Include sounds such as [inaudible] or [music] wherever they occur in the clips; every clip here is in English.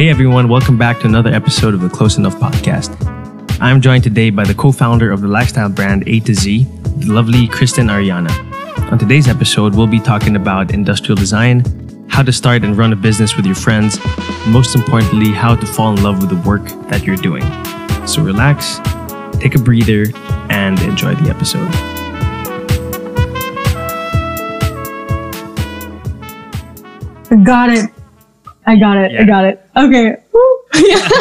Hey everyone, welcome back to another episode of the Close Enough podcast. I'm joined today by the co-founder of the lifestyle brand A to Z, the lovely Kirsten Ariana. On today's episode, we'll be talking about industrial design, how to start and run a business with your friends, most importantly, how to fall in love with the work that you're doing. So relax, take a breather, and enjoy the episode. Got it. I got it. Yeah. I got it. Okay. Yeah. [laughs]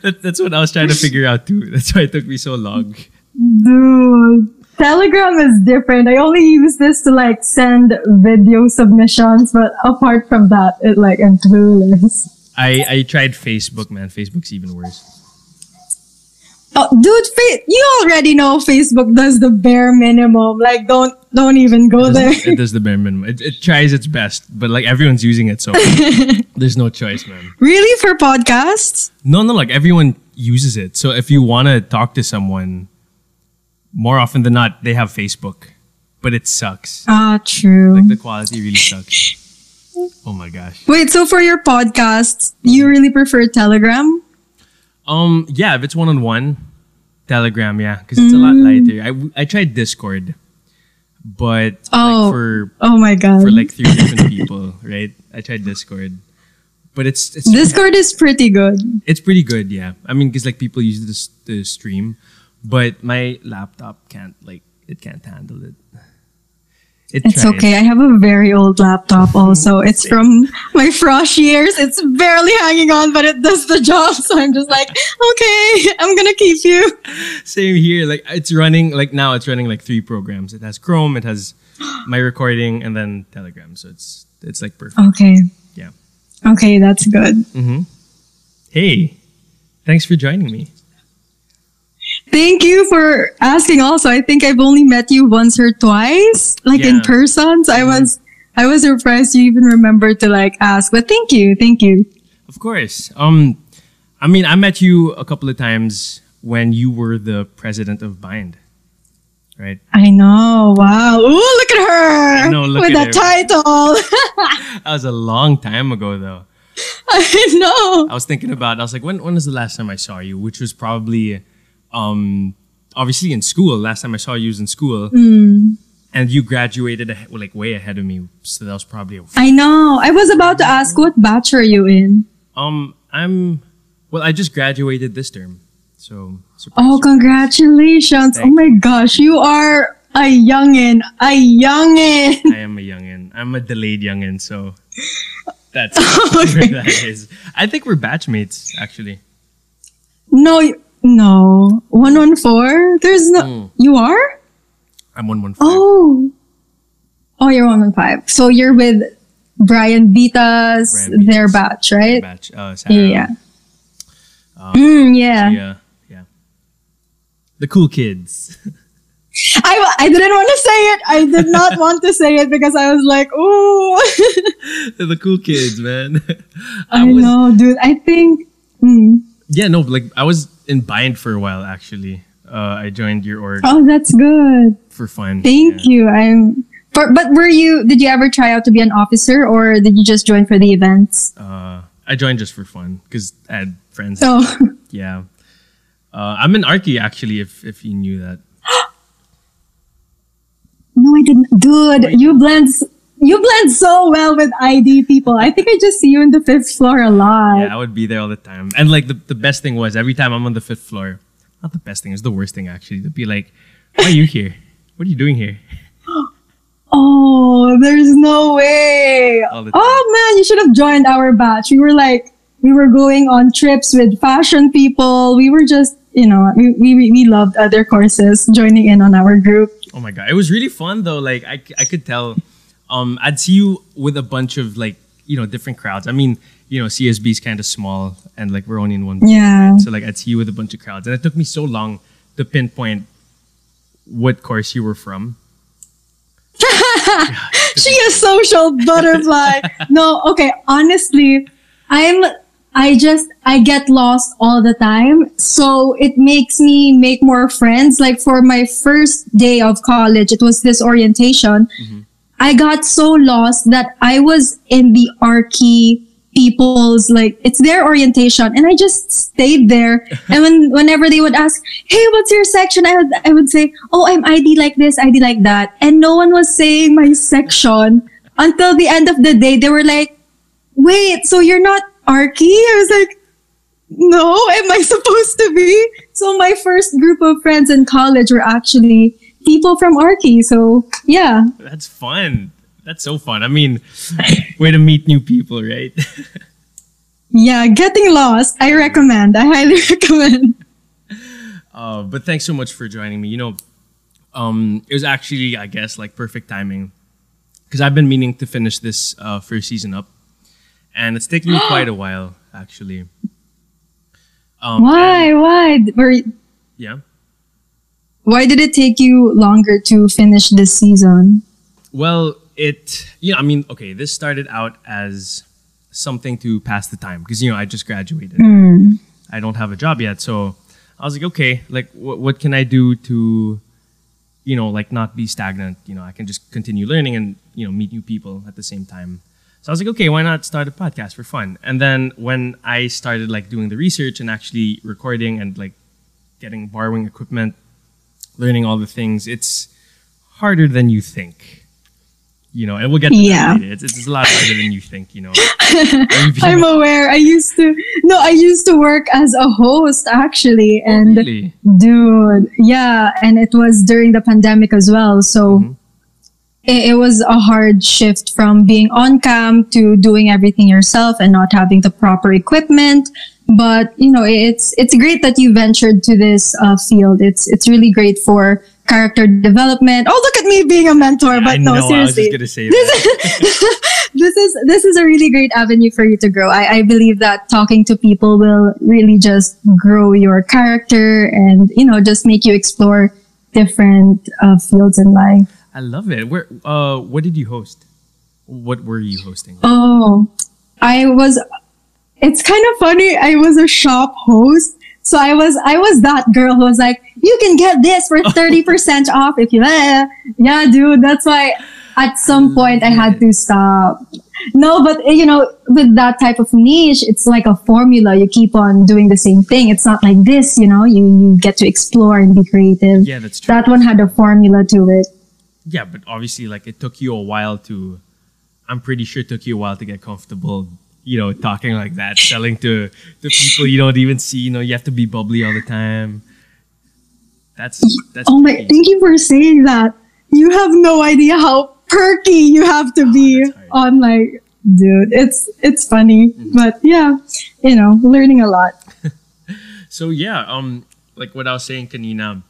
That, that's what I was trying to figure out too. That's why it took me so long. Dude. Telegram is different. I only use this to like send video submissions, but apart from that, it like I'm clueless. I, I tried Facebook, man. Facebook's even worse. Oh, dude, fa- you already know Facebook does the bare minimum. Like, don't don't even go It there. it does the bare minimum. It, it tries its best, but like everyone's using it, so [laughs] there's no choice, man. really for podcasts? No, no, like everyone uses it. So if you want to talk to someone, more often than not, they have Facebook, but it sucks. Ah, true. Like the quality really sucks. [laughs] Oh my gosh. Wait, so for your podcasts, you really prefer Telegram? Um, yeah, if it's one on one, Telegram, yeah, because it's a lot lighter. I I tried Discord, but Oh. like for Oh my god. for like three different people, right? I tried Discord, but it's it's Discord is pretty good. It's pretty good, yeah. I mean, because like people use this to stream, but my laptop can't like it can't handle it. It It's tried. okay. I have a very old laptop [laughs] also. It's from my frosh years. It's barely hanging on, but it does the job. [laughs] So I'm just like, okay, [laughs] I'm gonna keep you. Same here. Like it's running like now it's running like three programs. It has Chrome, it has [gasps] my recording, and then Telegram. So it's it's like perfect. Okay. Yeah. Okay, that's good. Mm-hmm. Hey, thanks for joining me. Thank you for asking also. I think I've only met you once or twice, like in Yeah. Mm-hmm. person. So I was I was surprised you even remembered to like ask. But thank you. Thank you. Of course. Um, I mean, I met you a couple of times when you were the president of Bind, right? I know. Wow. Ooh, look at her. I know, look with at that title. [laughs] [laughs] That was a long time ago, though. I know. I was thinking about. I was like, when when was the last time I saw you? Which was probably, um, obviously in school. Last time I saw you was in school, Hmm. and you graduated like way ahead of me. So that was probably. A, I know. I was about to ask what batch are you in? um, I'm. Well, I just graduated this term, so. surprise, Oh, surprise. congratulations. Thank oh my gosh, you are a youngin. A youngin. I am a youngin. I'm a delayed youngin, so. That's [laughs] where [laughs] that is. I think we're batchmates, actually. No, no. 114? There's no. Mm. You are? I'm one one five. Oh. Oh, you're 115. So you're with Brian Vitas, Brian their batch, right? Batch. Uh, Sarah, Yeah. um, Mm, yeah. Yeah, yeah. The cool kids. [laughs] I, I didn't want to say it. I did not [laughs] want to say it because I was like, ooh. [laughs] They're the cool kids, man. I, was, know, dude. I think. Mm. Yeah, no, like I was in Bind for a while actually. Uh, I joined your org Oh, that's good. for fun. Thank yeah. you. I'm. For, but were you? Did you ever try out to be an officer, or did you just join for the events? Uh, I joined just for fun because I had friends. Oh, [laughs] Yeah. Uh, I'm an Archie actually. If if you knew that. [gasps] no, I didn't. Dude, you blend. You blend so well with ID people. I think I just see you in the fifth floor a lot. Yeah, I would be there all the time. And like the, the best thing was every time I'm on the fifth floor. Not the best thing. It's the worst thing actually. To be like, why are you here? What are you doing here? [gasps] Oh, there's no way. Oh man, you should have joined our batch. We were like, we were going on trips with fashion people. We were just, you know, we, we, we loved other courses joining in on our group. Oh my god, it was really fun though. Like I, I could tell. Um, I'd see you with a bunch of like you know different crowds. I mean, you know, CSB is kind of small and like we're only in one. Yeah. So like I'd see you with a bunch of crowds, and it took me so long to pinpoint what course you were from. [laughs] she a social butterfly. [laughs] no, okay. Honestly, I'm. I just I get lost all the time, so it makes me make more friends. Like for my first day of college, it was this orientation. I got so lost that I was in the Archie people's like it's their orientation and I just stayed there. [laughs] And when whenever they would ask hey what's your section? I would I would say oh I'm ID like this ID like that. And no one was saying my section until the end of the day. They were like wait so you're not Arky I was like no am I supposed to be? So my first group of friends in college were actually people from Arky so yeah That's fun. That's so fun. I mean, [laughs] way to meet new people, right? [laughs] yeah getting lost I recommend I highly [laughs] recommend Uh, but thanks so much for joining me. You know, um, it was actually, I guess, like perfect timing because I've been meaning to finish this uh, first season up, and it's taken me [gasps] quite a while, actually. Um, Why? Why? Were, you- Yeah. Why did it take you longer to finish this season? Well, it, you know, I mean, okay, this started out as something to pass the time because, you know, I just graduated. Hmm. I don't have a job yet. So I was like, okay, like, wh- what can I do to, you know, like not be stagnant? You know, I can just continue learning and, you know, meet new people at the same time. So I was like, okay, why not start a podcast for fun? And then when I started like doing the research and actually recording and like getting borrowing equipment, learning all the things, it's harder than you think. You know, and we'll get to Yeah. that later. It's, it's a lot harder than you think, you know. [laughs] I'm aware. I used to no, I used to work as a host actually, oh, and really? dude, yeah, and it was during the pandemic as well. So mm-hmm. it, it was a hard shift from being on cam to doing everything yourself and not having the proper equipment. But you know, it's it's great that you ventured to this uh, field. It's it's really great for character development. Oh, look at me being a mentor! But I no, know, I was seriously, just gonna say that. [laughs] this is this is a really great avenue for you to grow. I, I believe that talking to people will really just grow your character and you know just make you explore different uh, fields in life. I love it. Where? Uh, what did you host? What were you hosting? Oh, I was. It's kind of funny. I was a shop host, so I was I was that girl who was like, "You can get this for [laughs] thirty percent off if you." Uh. Yeah, dude. That's why at some point I had to stop. No, but uh, you know, with that type of niche, it's like a formula. You keep on doing the same thing. It's not like this, you know. You you get to explore and be creative. Yeah, that's true. That one had a formula to it. Yeah, but obviously, like it took you a while to. I'm pretty sure it took you a while to get comfortable. You know, talking like that, selling to to people you don't even see. You know, you have to be bubbly all the time. That's that's. Oh my, thank you for saying that. You have no idea how perky you have to be on like, dude, it's, it's funny, Mm-hmm. but yeah, you know, learning a lot. [laughs] So yeah, um, like what I was saying, Kanina,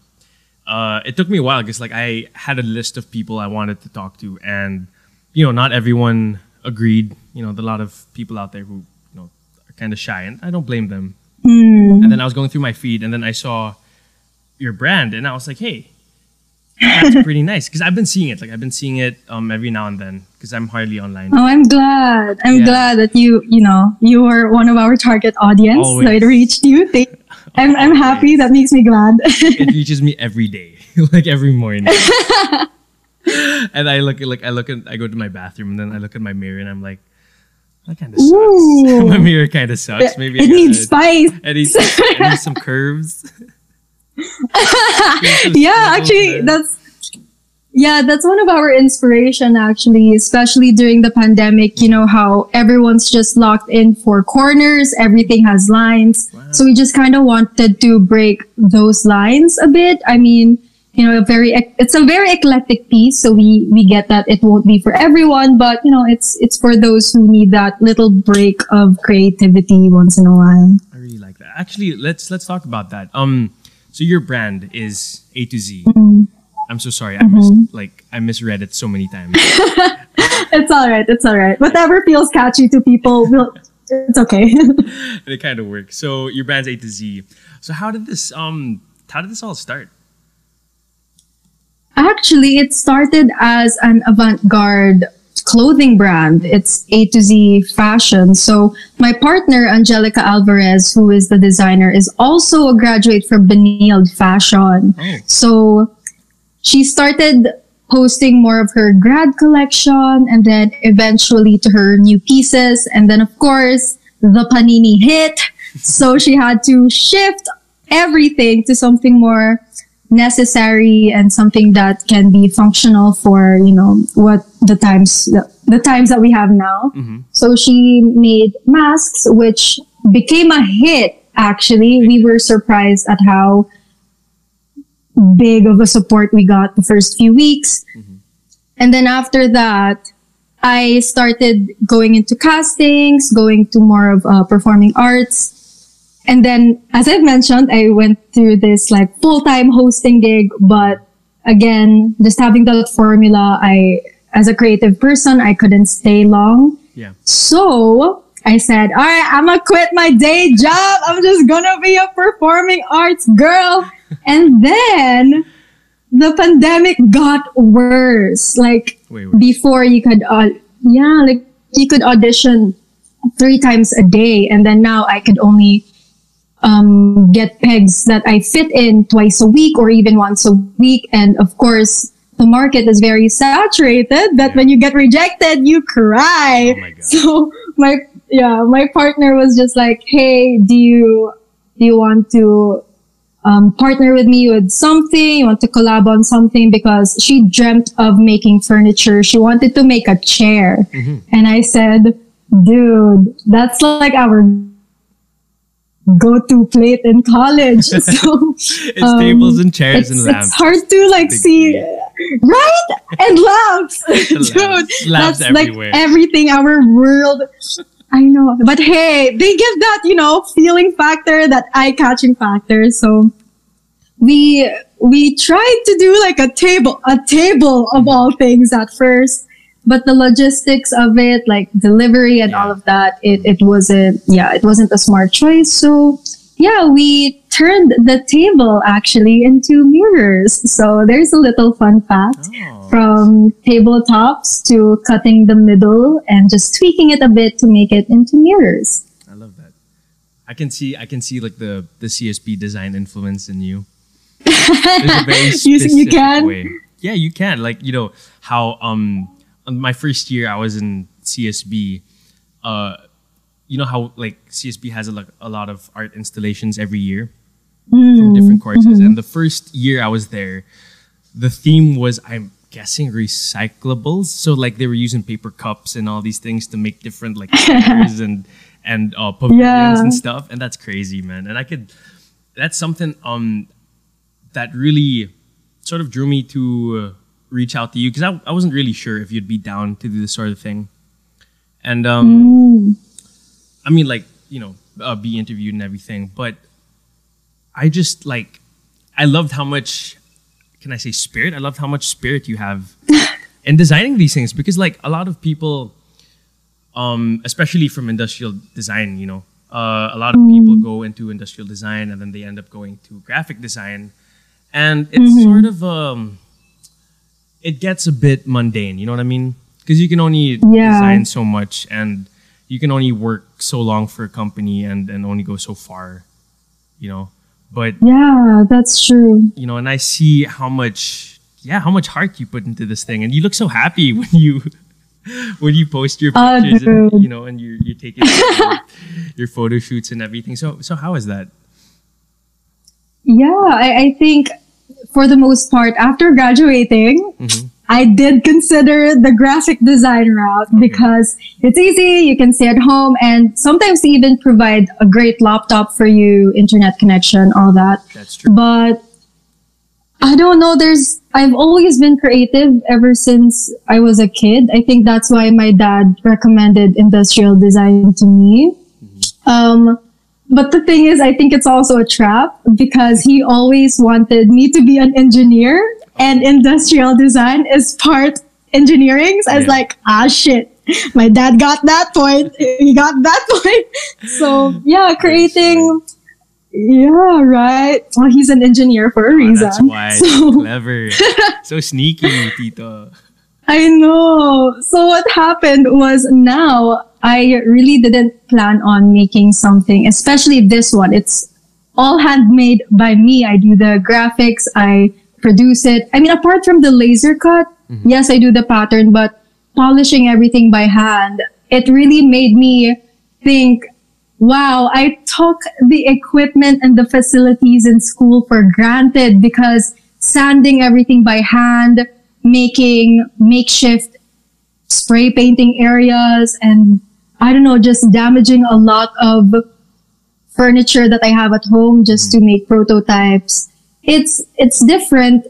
uh, it took me a while because like I had a list of people I wanted to talk to, and you know, not everyone agreed. You know, a lot of people out there who you know are kind of shy, and I don't blame them. And then I was going through my feed, and then I saw your brand, and I was like, hey. That's [laughs] pretty nice because I've been seeing it. Like I've been seeing it um, every now and then because I'm hardly online. Oh, I'm glad. I'm Yeah. glad that you, you know, you were one of our target audience. So it reached you. Thank- I'm, I'm happy. That makes me glad. it reaches me every day, [laughs] like every morning. [laughs] [laughs] and I look at like I look at I go to my bathroom and then I look at my mirror and I'm like, that kind of sucks. [laughs] My mirror kind of sucks. Maybe I it needs spice. I need, I need some curves. [laughs] Some yeah actually there. that's yeah that's one of our inspiration actually especially during the pandemic you know how everyone's just locked in four corners everything has lines Wow. so we just kind of wanted to break those lines a bit i mean you know a very it's a very eclectic piece so we we get that it won't be for everyone but you know it's it's for those who need that little break of creativity once in a while I really like that. Actually, let's let's talk about that. Um, so your brand is A to Z. I'm so sorry. I mis- like I misread it so many times. [laughs] it's all right it's all right whatever feels catchy to people will it's okay [laughs] it kind of works. So your brand's A to Z. So how did this um how did this all start? Actually, it started as an avant-garde clothing brand. It's A to Z fashion. So my partner, Angelica Alvarez, who is the designer, is also a graduate from Benilde Fashion. Oh. So she started posting more of her grad collection and then eventually to her new pieces. And then, of course, the Panini hit. So she had to shift everything to something more necessary and something that can be functional for, you know, what the times, the, the times that we have now. Mm-hmm. So she made masks, which became a hit. Actually, we were surprised at how big of a support we got the first few weeks. And then after that, I started going into castings, going to more of uh, performing arts. And then, as I've mentioned, I went through this like full-time hosting gig, but again, just having that formula, I, as a creative person, I couldn't stay long. Yeah. So I said, all right, I'm gonna quit my day job. I'm just gonna be a performing arts girl. [laughs] and then the pandemic got worse. Like Wait, wait. before you could, uh, yeah, like you could audition three times a day. And then now I could only um, get pegs that I fit in twice a week or even once a week. And of course, the market is very saturated that when you get rejected, you cry. Oh my [laughs] So my, yeah, my partner was just like, Hey, do you, do you want to, um, partner with me with something? You want to collab on something? Because she dreamt of making furniture. She wanted to make a chair. Mm-hmm. And I said, dude, that's like our go-to plate in college. [laughs] So It's um, tables and chairs it's, and it's hard to like see, right? And lamps, Lamps. [laughs] dude. Lamps that's everywhere. like everything. Our world. I know, but hey, they give that you know feeling factor, that eye-catching factor. So we we tried to do like a table, a table of all things at first, but the logistics of it, like delivery and all of that, it, it wasn't, yeah, it wasn't a smart choice. So yeah, we turned the table actually into mirrors. So there's a little fun fact Oh. from tabletops to cutting the middle and just tweaking it a bit to make it into mirrors. I love that. I can see I can see like the the CSB design influence in you. There's a very [laughs] You- you can? way. Yeah, you can. Like you know how um my first year I was in CSB. Uh, you know how like CSB has a, like a lot of art installations every year from different courses, and the first year I was there, the theme was I'm guessing recyclables. So like they were using paper cups and all these things to make different like [laughs] chairs and and uh, pavilions Yeah. and stuff, and that's crazy, man. And I could, that's something um that really sort of drew me to uh, reach out to you because I, I wasn't really sure if you'd be down to do this sort of thing. And um, I mean, like you know, uh, be interviewed and everything, but I just like I loved how much can I say spirit? I loved how much spirit you have [laughs] in designing these things because like a lot of people, um, especially from industrial design, you know, uh, a lot of people go into industrial design and then they end up going to graphic design, and it's sort of um, it gets a bit mundane. You know what I mean? Because you can only Yeah. design so much and you can only work so long for a company and and only go so far. You know, but Yeah, that's true. you know, and I see how much, yeah, how much heart you put into this thing, and you look so happy [laughs] when you when you post your Oh, pictures, and, you know, and you're you're taking your, your photo shoots and everything. So, so how is that? Yeah, I, I think for the most part, after graduating, Mhm. I did consider the graphic design route because it's easy. You can stay at home and sometimes they even provide a great laptop for you, internet connection, all that. That's true. But I don't know. There's, I've always been creative ever since I was a kid. I think that's why my dad recommended industrial design to me. Um, but the thing is, I think it's also a trap because he always wanted me to be an engineer and industrial design is part engineering. So I was Yeah. like, ah, shit. My dad got that point. He got that [laughs] point. So yeah, creating. Yeah, right. Well, he's an engineer for a Oh, reason. that's why [laughs] So- clever, [laughs] so sneaky, Tito. I know. So what happened was now I really didn't plan on making something, especially this one. It's all handmade by me. I do the graphics. I produce it. I mean, apart from the laser cut, mm-hmm. Yes, I do the pattern, but polishing everything by hand, it really made me think, wow, I took the equipment and the facilities in school for granted because sanding everything by hand, making makeshift spray painting areas and I don't know, just damaging a lot of furniture that I have at home just to mm. make prototypes. It's, it's different,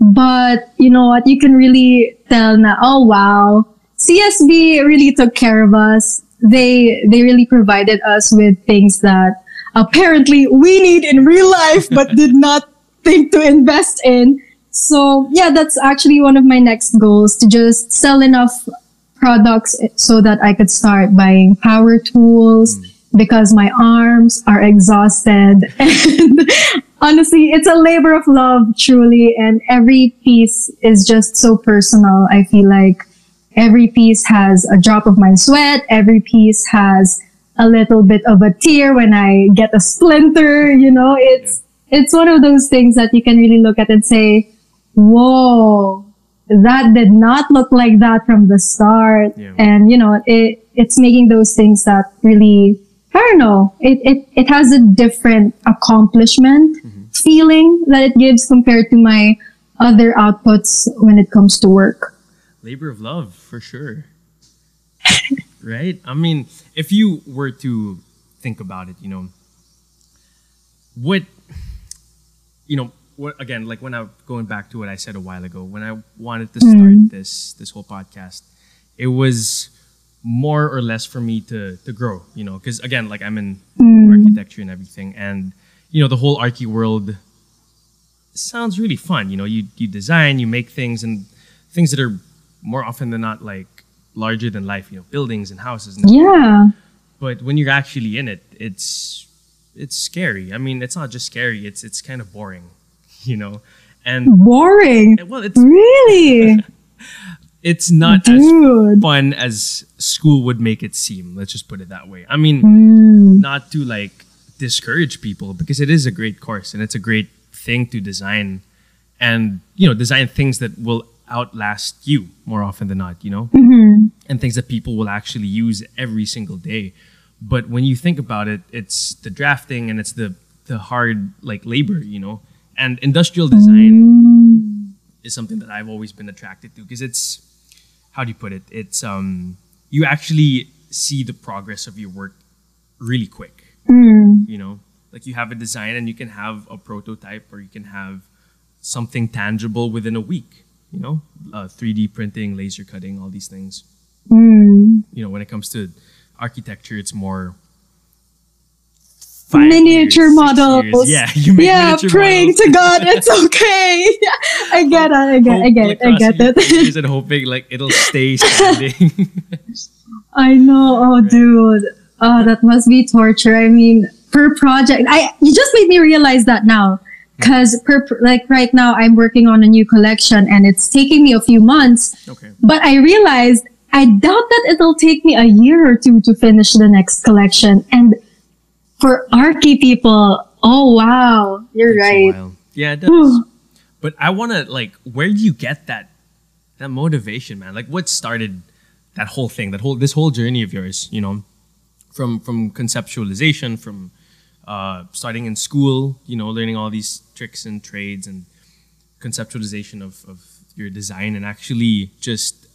but you know what? You can really tell now, oh wow, CSB really took care of us. They, they really provided us with things that apparently we need in real life, but did [laughs] not think to invest in. So yeah, that's actually one of my next goals to just sell enough products so that I could start buying power tools mm. because my arms are exhausted. [laughs] And honestly, it's a labor of love, truly. And every piece is just so personal. I feel like every piece has a drop of my sweat. Every piece has a little bit of a tear when I get a splinter. You know, it's, yeah. it's one of those things that you can really look at and say, whoa, that did not look like that from the start. Yeah. And, you know, it, it's making those things that really, I don't know, it, it, it has a different accomplishment mm-hmm. feeling that it gives compared to my other outputs when it comes to work. Labor of love, for sure. [laughs] right? I mean, if you were to think about it, you know, what, you know, again like when i going back to what i said a while ago when i wanted to start mm. this this whole podcast it was more or less for me to to grow you know because again like i'm in mm. architecture and everything and you know the whole archy world sounds really fun you know you you design you make things and things that are more often than not like larger than life you know buildings and houses and yeah but when you're actually in it it's it's scary i mean it's not just scary it's it's kind of boring [laughs] you know, and boring. Well, it's really. [laughs] it's not Dude. as fun as school would make it seem. Let's just put it that way. I mean, mm. not to like discourage people because it is a great course and it's a great thing to design and you know design things that will outlast you more often than not you know mm-hmm. and things that people will actually use every single day but when you think about it it's the drafting and it's the the hard like labor you know and industrial design is something that I've always been attracted to because it's how do you put it? It's um you actually see the progress of your work really quick. Mm. You know, like you have a design and you can have a prototype or you can have something tangible within a week. You know, uh, 3D printing, laser cutting, all these things. Mm. You know, when it comes to architecture, it's more miniature years, models. Yeah, yeah, praying models. to God, it's [laughs] okay. I get it. I get. Hope, I get. Like, I get it. and hoping like it'll stay [laughs] standing. I know. Oh, right. dude. Oh, that must be torture. I mean, per project, I you just made me realize that now. Hmm. Because per like right now, I'm working on a new collection, and it's taking me a few months. Okay. But I realized I doubt that it'll take me a year or two to finish the next collection, and for Archy people, oh wow, you're right. Yeah, it does. but I want to like, where do you get that that motivation, man? Like, what started that whole thing, that whole this whole journey of yours? You know, from from conceptualization, from uh, starting in school, you know, learning all these tricks and trades and conceptualization of, of your design and actually just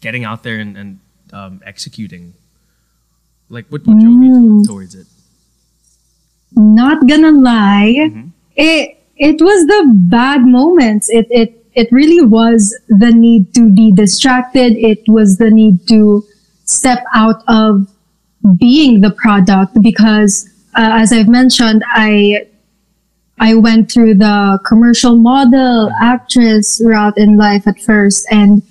getting out there and, and um, executing. Like, what, what drove you towards it? Not gonna lie, mm-hmm. it it was the bad moments. It it it really was the need to be distracted. It was the need to step out of being the product because, uh, as I've mentioned, I I went through the commercial model actress route in life at first and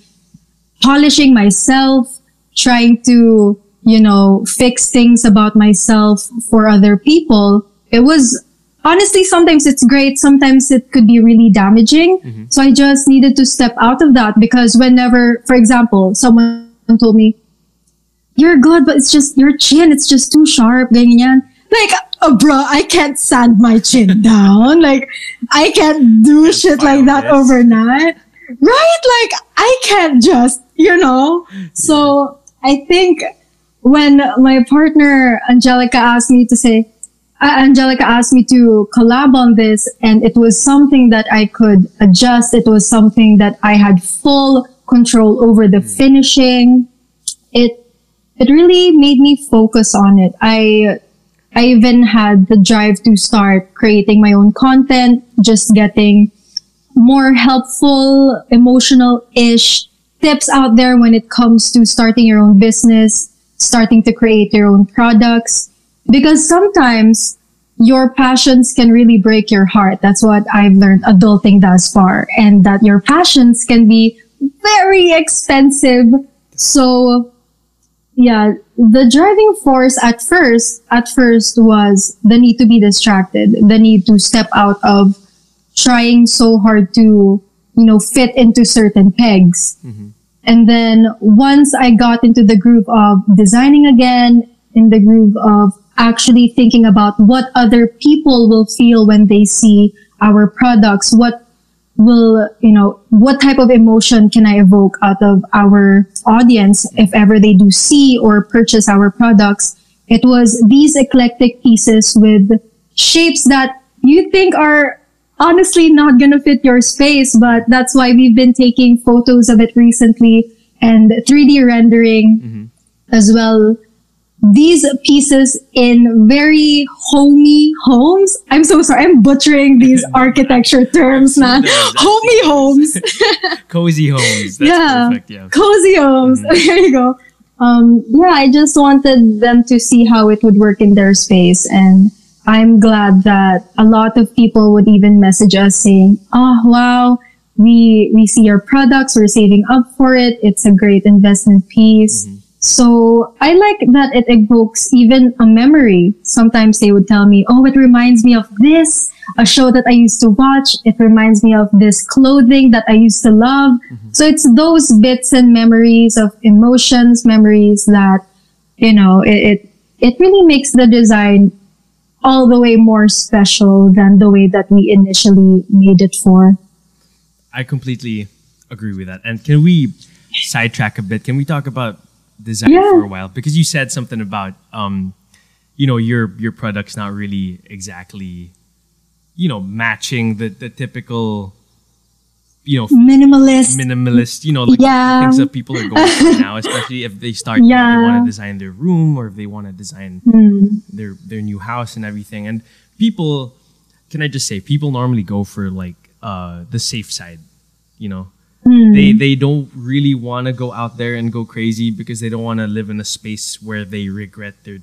polishing myself, trying to you know fix things about myself for other people it was honestly sometimes it's great sometimes it could be really damaging mm-hmm. so i just needed to step out of that because whenever for example someone told me you're good but it's just your chin it's just too sharp ganyan like oh bro i can't sand my chin [laughs] down like i can't do shit like that overnight right? Like I can't just, you know. So I think when my partner Angelica asked me to say, Angelica asked me to collab on this, and it was something that I could adjust. It was something that I had full control over the mm. finishing. It it really made me focus on it. I I even had the drive to start creating my own content, just getting more helpful, emotional-ish tips out there when it comes to starting your own business, starting to create your own products. Because sometimes your passions can really break your heart. That's what I've learned adulting thus far. And that your passions can be very expensive. So yeah, the driving force at first, at first was the need to be distracted, the need to step out of trying so hard to, you know, fit into certain pegs. Mm-hmm. And then once I got into the groove of designing again, in the groove of actually thinking about what other people will feel when they see our products, what will, you know, what type of emotion can I evoke out of our audience if ever they do see or purchase our products? It was these eclectic pieces with shapes that you think are honestly not going to fit your space, but that's why we've been taking photos of it recently and 3D rendering mm-hmm. as well these pieces in very homey homes. I'm so sorry. I'm butchering these [laughs] architecture terms, man. homey homes. [laughs] Cozy homes. That's yeah. Perfect. Yeah. Cozy homes. Mm-hmm. [laughs] There you go. Um, yeah, I just wanted them to see how it would work in their space. And I'm glad that a lot of people would even message us saying, oh, wow, we, we see your products. We're saving up for it. It's a great investment piece. Mm-hmm so I like that it evokes even a memory. Sometimes they would tell me, Oh, it reminds me of this, a show that I used to watch. It reminds me of this clothing that I used to love. Mm-hmm. So it's those bits and memories of emotions, memories that, you know, it, it, it really makes the design all the way more special than the way that we initially made it for. I completely agree with that. And can we sidetrack a bit? Can we talk about design yeah. for a while because you said something about um, you know your your product's not really exactly you know matching the the typical you know minimalist minimalist you know like yeah. things that people are going for [laughs] now especially if they start yeah. they want to design their room or if they want to design mm. their their new house and everything and people can i just say people normally go for like uh the safe side you know Mm. They they don't really want to go out there and go crazy because they don't want to live in a space where they regret their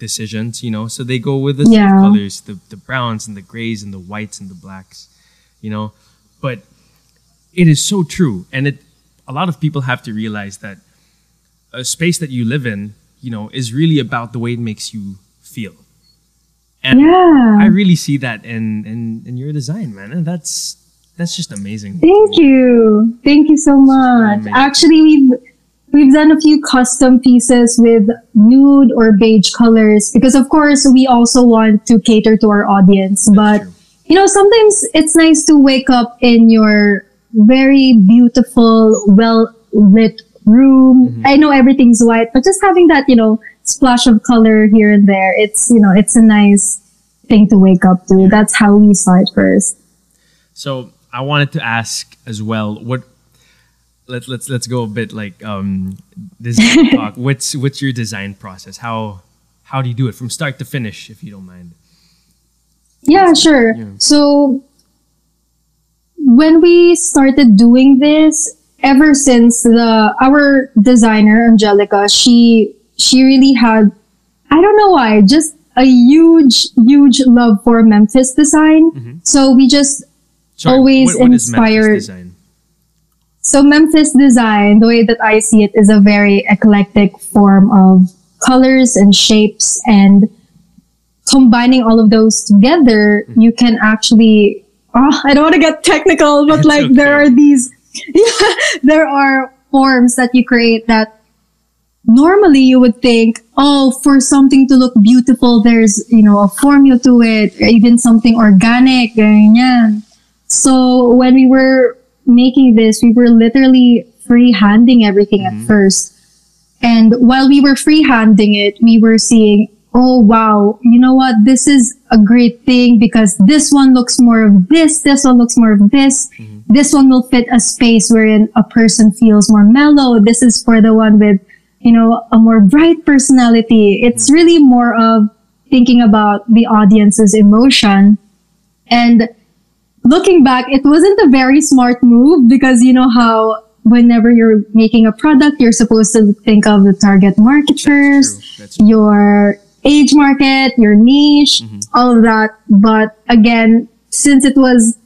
decisions, you know. So they go with the yeah. colors, the the browns and the grays and the whites and the blacks, you know. But it is so true, and it a lot of people have to realize that a space that you live in, you know, is really about the way it makes you feel. And yeah. I really see that in, in in your design, man. And that's that's just amazing. Thank you. Thank you so much. Actually, we've we've done a few custom pieces with nude or beige colors because of course we also want to cater to our audience. That's but true. you know, sometimes it's nice to wake up in your very beautiful, well lit room. Mm-hmm. I know everything's white, but just having that, you know, splash of color here and there, it's, you know, it's a nice thing to wake up to. That's how we saw it first. So I wanted to ask as well what let's let's let's go a bit like um design [laughs] talk. What's what's your design process? How how do you do it from start to finish, if you don't mind? Yeah, sure. Yeah. So when we started doing this, ever since the our designer Angelica, she she really had I don't know why, just a huge, huge love for Memphis design. Mm-hmm. So we just Sorry, always what, what inspired. So Memphis design, the way that I see it, is a very eclectic form of colors and shapes, and combining all of those together, mm-hmm. you can actually. Oh, I don't want to get technical, but like okay. there are these, [laughs] yeah, there are forms that you create that normally you would think, oh, for something to look beautiful, there's, you know, a formula to it, even something organic, ganyan. So when we were making this, we were literally freehanding everything Mm-hmm. at first. And while we were freehanding it, we were seeing, oh wow, you know what? This is a great thing because this one looks more of this, this one looks more of this. Mm-hmm. This one will fit a space wherein a person feels more mellow. This is for the one with, you know, a more bright personality. It's really more of thinking about the audience's emotion. And looking back, it wasn't a very smart move because you know how whenever you're making a product, you're supposed to think of the target. That's true. your age market, your niche, all of that. But again, since it was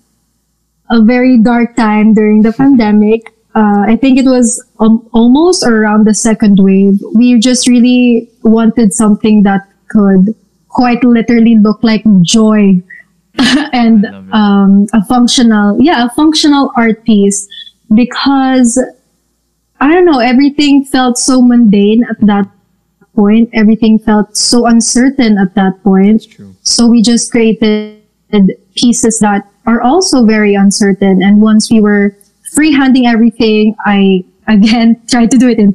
a very dark time during the pandemic, uh, I think it was um, almost around the second wave. We just really wanted something that could quite literally look like joy [laughs] and I love it. um, a functional, yeah, a functional art piece because I don't know, everything felt so mundane at that point. Everything felt so uncertain at that point. So we just created pieces that are also very uncertain. And once we were freehanding everything, I [laughs] again tried to do it in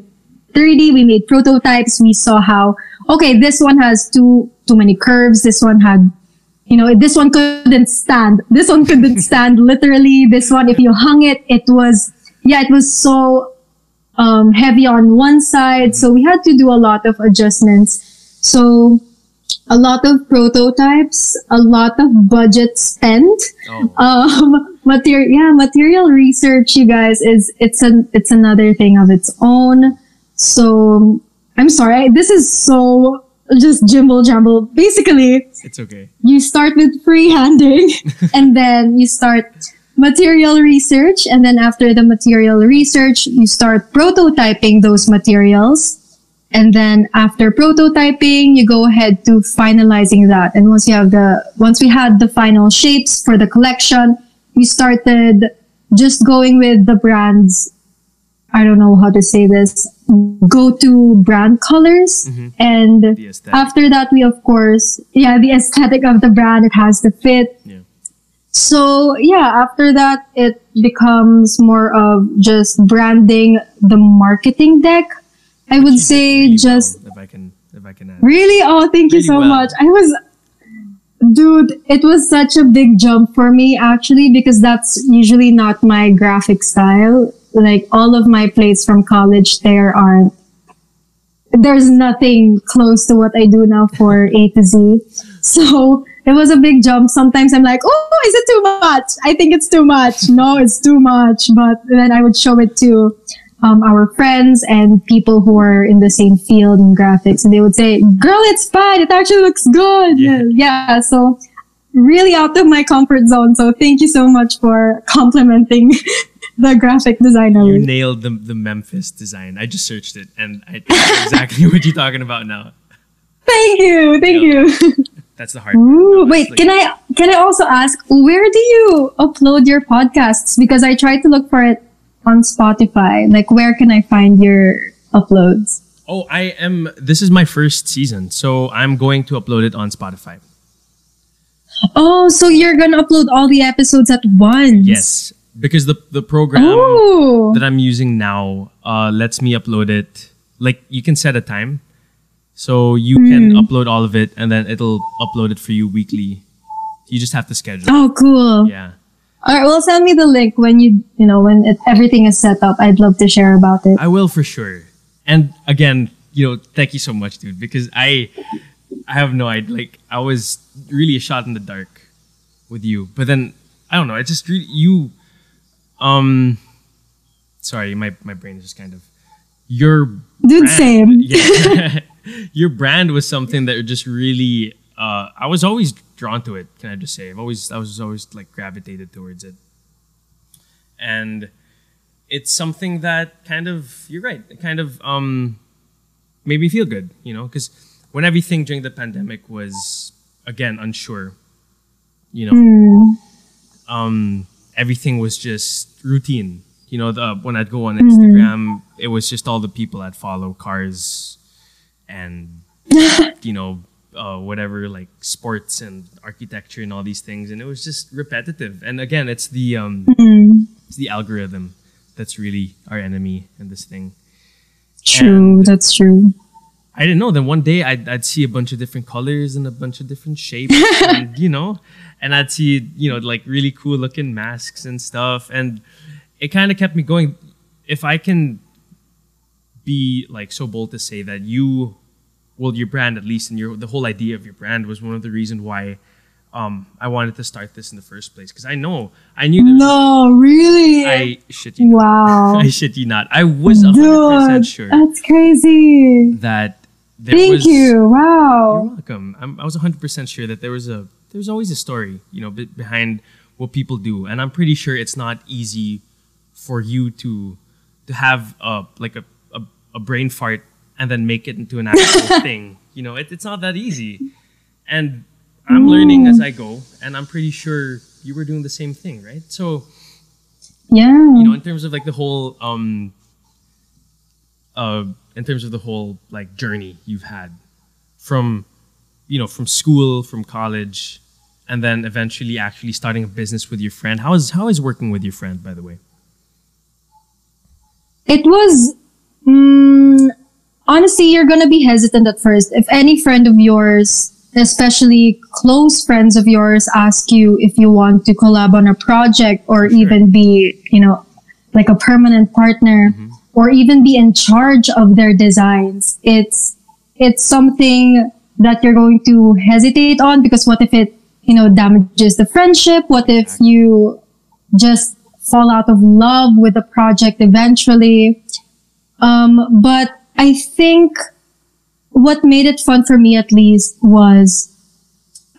3D. We made prototypes. We saw how, okay, this one has too, too many curves. This one had, you know, this one couldn't stand. This one couldn't [laughs] stand literally. This one, if you hung it, it was, yeah, it was so um, heavy on one side. So we had to do a lot of adjustments. So a lot of prototypes, a lot of budget spent. Oh, Um, material, yeah, material research, you guys, is it's an it's another thing of its own. So I'm sorry, this is so just jumble jumble. Basically, it's okay. you start with freehanding [laughs] and then you start material research and then after the material research you start prototyping those materials and then after prototyping you go ahead to finalizing that and once you have the once we had the final shapes for the collection we started just going with the brand's i don't know how to say this go to brand colors mm-hmm. and The aesthetic. after that, we of course, yeah, the aesthetic of the brand, it has to fit. Yeah. So yeah, after that, it becomes more of just branding the marketing deck. I would say really just well, if I can if I can add. really, oh, thank you so well. much. I was, dude, it was such a big jump for me actually, because that's usually not my graphic style. Like all of my plates from college there aren't there's nothing close to what I do now for [laughs] A to Z. So it was a big jump. Sometimes I'm like, oh, is it too much? I think it's too much. No, it's too much. But then I would show it to um, our friends and people who are in the same field in graphics, and they would say, "Girl, it's fine. It actually looks good." Yeah. yeah so really out of my comfort zone. So thank you so much for complimenting the graphic designer. You nailed the the Memphis design. I just searched it and I exactly [laughs] what you're talking about now. Thank you, thank you. That's the hard. Ooh, wait, like- can I can I also ask where do you upload your podcasts? Because I tried to look for it on Spotify. Like where can I find your uploads? Oh, I am. This is my first season, so I'm going to upload it on Spotify. Oh, so you're gonna upload all the episodes at once? Yes, because the the program Oh, that I'm using now uh, lets me upload it. Like you can set a time, so you can Hmm. upload all of it, and then it'll upload it for you weekly. You just have to schedule. oh, cool. Yeah. All right, well, send me the link when you you know when it, everything is set up. I'd love to share about it. I will for sure. And again, you know, thank you so much, dude, because I I have no idea. Like I was really a shot in the dark with you. But then I don't know, I just really you um sorry, my, my brain is just kind of your Dude, brand- same. [laughs] Yeah. [laughs] your brand was something that just really uh I was always drawn to it, can I just say. I've always I was always like gravitated towards it. And it's something that kind of you're right it kind of um made me feel good you know because when everything during the pandemic was again unsure you know Hmm. um everything was just routine you know the when i'd go on instagram it was just all the people i'd follow cars and [laughs] you know uh, whatever like sports and architecture and all these things and it was just repetitive and again it's the um Hmm. it's the algorithm that's really our enemy in this thing. True, And- that's true. I didn't know. Then one day I'd, I'd see a bunch of different colors and a bunch of different shapes, [laughs] and, you know, and I'd see, you know, like really cool looking masks and stuff. And it kind of kept me going. If I can be like so bold to say that you, well, your brand at least, and your the whole idea of your brand was one of the reasons why um, I wanted to start this in the first place. Because I know, I knew there was, No, really? I shit you not. wow. [laughs] I shit you not. I was 100% sure that's crazy. that there Thank was. you. Wow. You're welcome. I'm, I was 100% sure that there was a there's always a story, you know, behind what people do, and I'm pretty sure it's not easy for you to to have a like a a, a brain fart and then make it into an actual [laughs] thing. You know, it, it's not that easy, and I'm learning as I go, and I'm pretty sure you were doing the same thing, right? So Yeah. you know, in terms of like the whole um uh in terms of the whole like journey you've had from you know, from school, from college, and then eventually actually starting a business with your friend. How is how is working with your friend, by the way? It was, mm, honestly, you're going to be hesitant at first. If any friend of yours, especially close friends of yours, ask you if you want to collab on a project or Sure. even be, you know, like a permanent partner or even be in charge of their designs, it's, it's something that you're going to hesitate on because what if it, you know, damages the friendship? What if you just fall out of love with the project eventually. Um, but I think what made it fun for me at least was,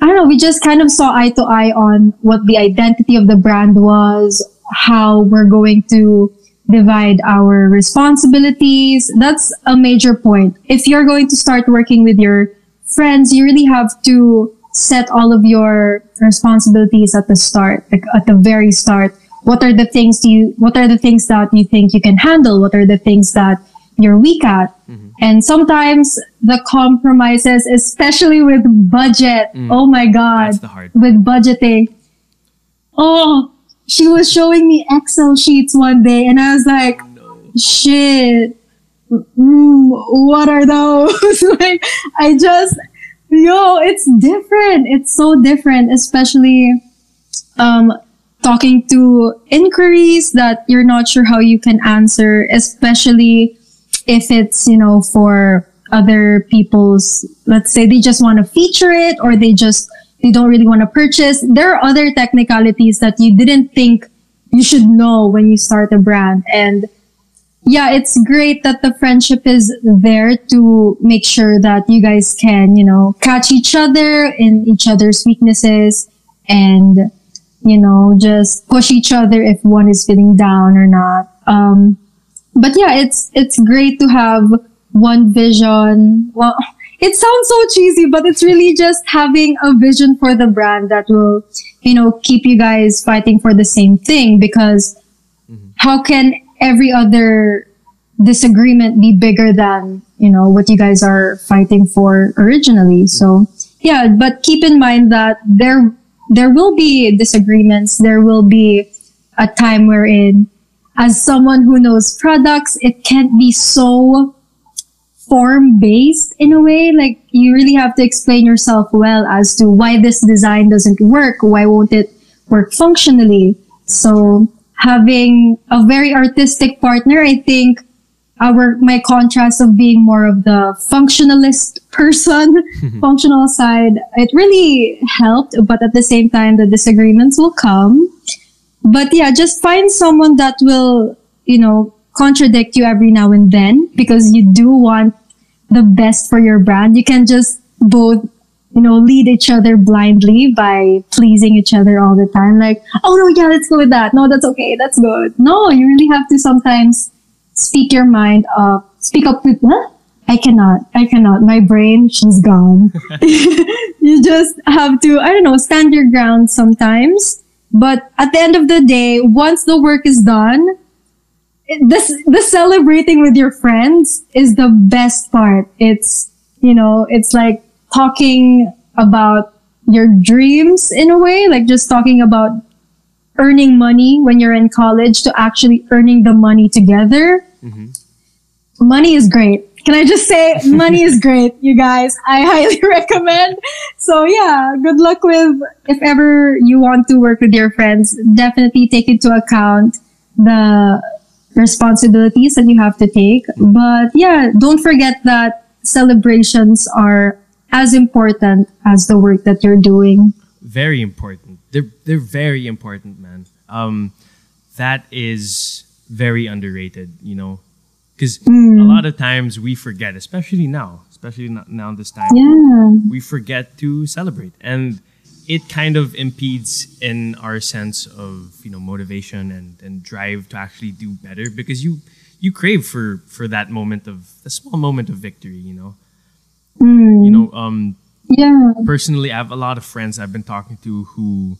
I don't know, we just kind of saw eye to eye on what the identity of the brand was, how we're going to divide our responsibilities. That's a major point. If you're going to start working with your friends, you really have to set all of your responsibilities at the start, like at the very start. What are the things you, what are the things that you think you can handle? What are the things that you're weak at? Mm-hmm. And sometimes the compromises, especially with budget. Mm. Oh my God. That's the hard. With budgeting. Oh, she was showing me Excel sheets one day and I was like, oh, shit. Mm, what are those? [laughs] like, I just, yo, it's different. It's so different, especially, um, talking to inquiries that you're not sure how you can answer, especially if it's, you know, for other people's, let's say they just want to feature it or they just, they don't really want to purchase. There are other technicalities that you didn't think you should know when you start a brand. And yeah, it's great that the friendship is there to make sure that you guys can, you know, catch each other in each other's weaknesses and, you know, just push each other if one is feeling down or not. Um, but yeah, it's, it's great to have one vision. Well, [laughs] it sounds so cheesy, but it's really just having a vision for the brand that will, you know, keep you guys fighting for the same thing because how can every other disagreement be bigger than you know what you guys are fighting for originally. So yeah but keep in mind that there there will be disagreements. There will be a time wherein as someone who knows products it can't be so form based in a way. Like you really have to explain yourself well as to why this design doesn't work why won't it work functionally? So having a very artistic partner, I think our my contrast of being more of the functionalist person, [laughs] functional side, it really helped. But at the same time, the disagreements will come. But yeah, just find someone that will, you know, contradict you every now and then because you do want the best for your brand. You can just both you know, lead each other blindly by pleasing each other all the time. Like, oh no, yeah, let's go with that. No, that's okay. That's good. No, you really have to sometimes speak your mind up. Speak up with, huh? I cannot. I cannot. My brain, she's gone. [laughs] [laughs] you just have to, I don't know, stand your ground sometimes. But at the end of the day, once the work is done, this, the celebrating with your friends is the best part. It's, you know, it's like talking about your dreams in a way, like just talking about earning money when you're in college to actually earning the money together. Mm-hmm. Money is great. Can I just say [laughs] money is great, you guys? I highly [laughs] recommend. So yeah, good luck with if ever you want to work with your friends, definitely take into account the responsibilities that you have to take. Mm-hmm. But yeah, don't forget that celebrations are as important as the work that you're doing. very important. They're they're very important, man. Um, that is very underrated. You know, because a lot of times we forget, especially now, especially no- now this time, Yeah. we forget to celebrate, and it kind of impedes in our sense of you know motivation and and drive to actually do better because you you crave for for that moment of a small moment of victory. You know, you know. Um, Yeah. personally, I have a lot of friends I've been talking to who,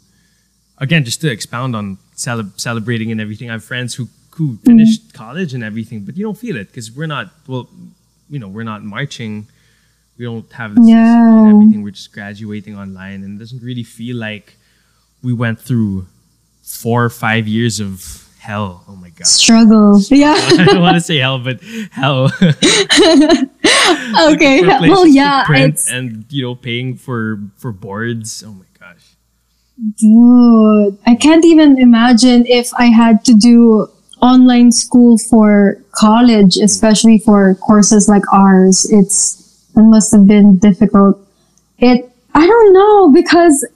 again, just to expound on cele- celebrating and everything, I have friends who who finished college and everything, but you don't feel it because we're not well, you know, we're not marching. We don't have this Yeah. and everything. We're just graduating online, and it doesn't really feel like we went through four or five years of hell. Oh my god. Struggle. [laughs] Yeah. I don't want to say hell, but hell. [laughs] [laughs] okay. Well, yeah. and you know paying for for boards. Oh my gosh. dude, I can't even imagine if I had to do online school for college, especially for courses like ours. It's, it must have been difficult. It, I don't know, because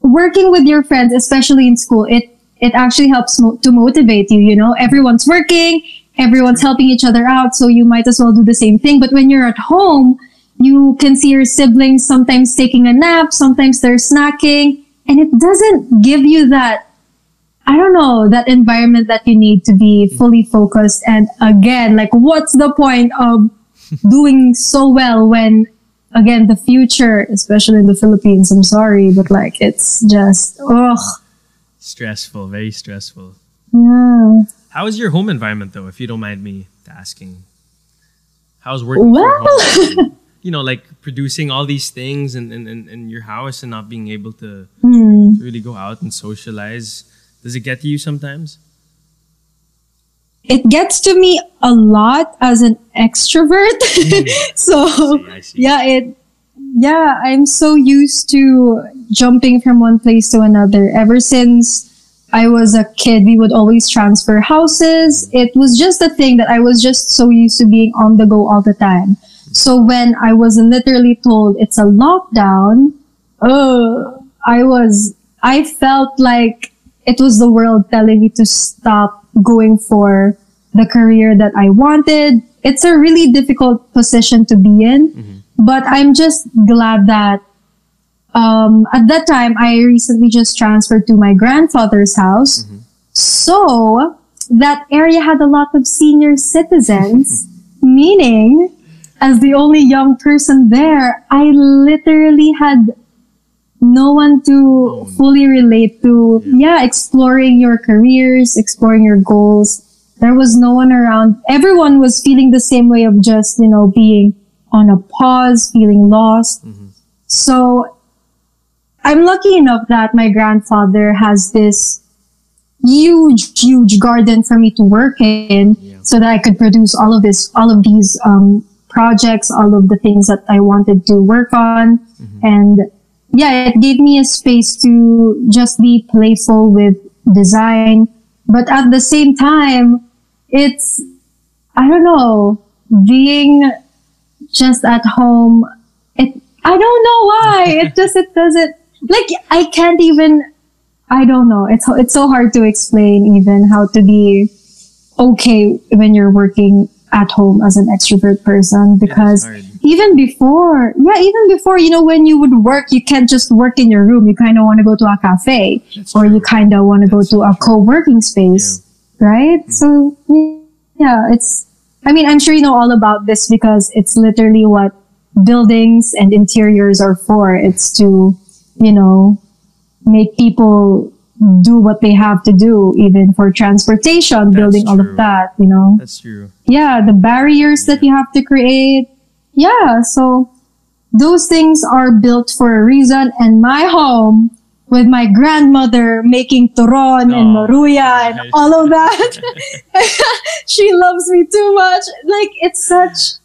working with your friends, especially in school, it, it actually helps mo- to motivate you, you know, everyone's working, everyone's helping each other out, so you might as well do the same thing. But when you're at home, you can see your siblings sometimes taking a nap, sometimes they're snacking, and it doesn't give you that, I don't know, that environment that you need to be fully focused. And again, like, what's the point of [laughs] doing so well when, again, the future, especially in the Philippines, I'm sorry, but like, it's just, ugh. Stressful, very stressful. Yeah. How is your home environment though, if you don't mind me asking? How's working Well, home? You know, like producing all these things in, in, in, in your house and not being able to hmm. really go out and socialize. Does it get to you sometimes? it gets to me a lot as an extrovert. [laughs] so see, I see. yeah, it yeah, I'm so used to jumping from one place to another. Ever since I was a kid, we would always transfer houses. It was just a thing that I was just so used to being on the go all the time. So when I was literally told it's a lockdown, oh, I was, I felt like it was the world telling me to stop going for the career that I wanted. It's a really difficult position to be in, mm-hmm. But I'm just glad that um, at that time I recently just transferred to my grandfather's house. So that area had a lot of senior citizens, [laughs] meaning as the only young person there, I literally had no one to Oh, fully relate to. Yeah. exploring your careers, exploring your goals. There was no one around. Everyone was feeling the same way of just, you know, being on a pause, feeling lost. So I'm lucky enough that my grandfather has this huge, huge garden for me to work in Yeah. so that I could produce all of this, all of these, um, projects, all of the things that I wanted to work on. And yeah, it gave me a space to just be playful with design. But at the same time, it's, I don't know, being just at home. It, I don't know why. it [laughs] just, it doesn't, like, I can't even, I don't know. It's, it's so hard to explain even how to be okay when you're working at home as an extrovert person because hard. even before, yeah, even before, you know, when you would work, you can't just work in your room. You kind of want to go to a cafe That's or true. you kind of want to go to a co-working space, right? So yeah, it's, I mean, I'm sure you know all about this because it's literally what buildings and interiors are for. It's to, you know, make people do what they have to do, even for transportation, building all of that, you know That's true. yeah, the barriers that you have to create. Yeah, so those things are built for a reason. And my home with my grandmother making turon and Oh, maruya and all of that. [laughs] [laughs] she loves me too much. Like it's such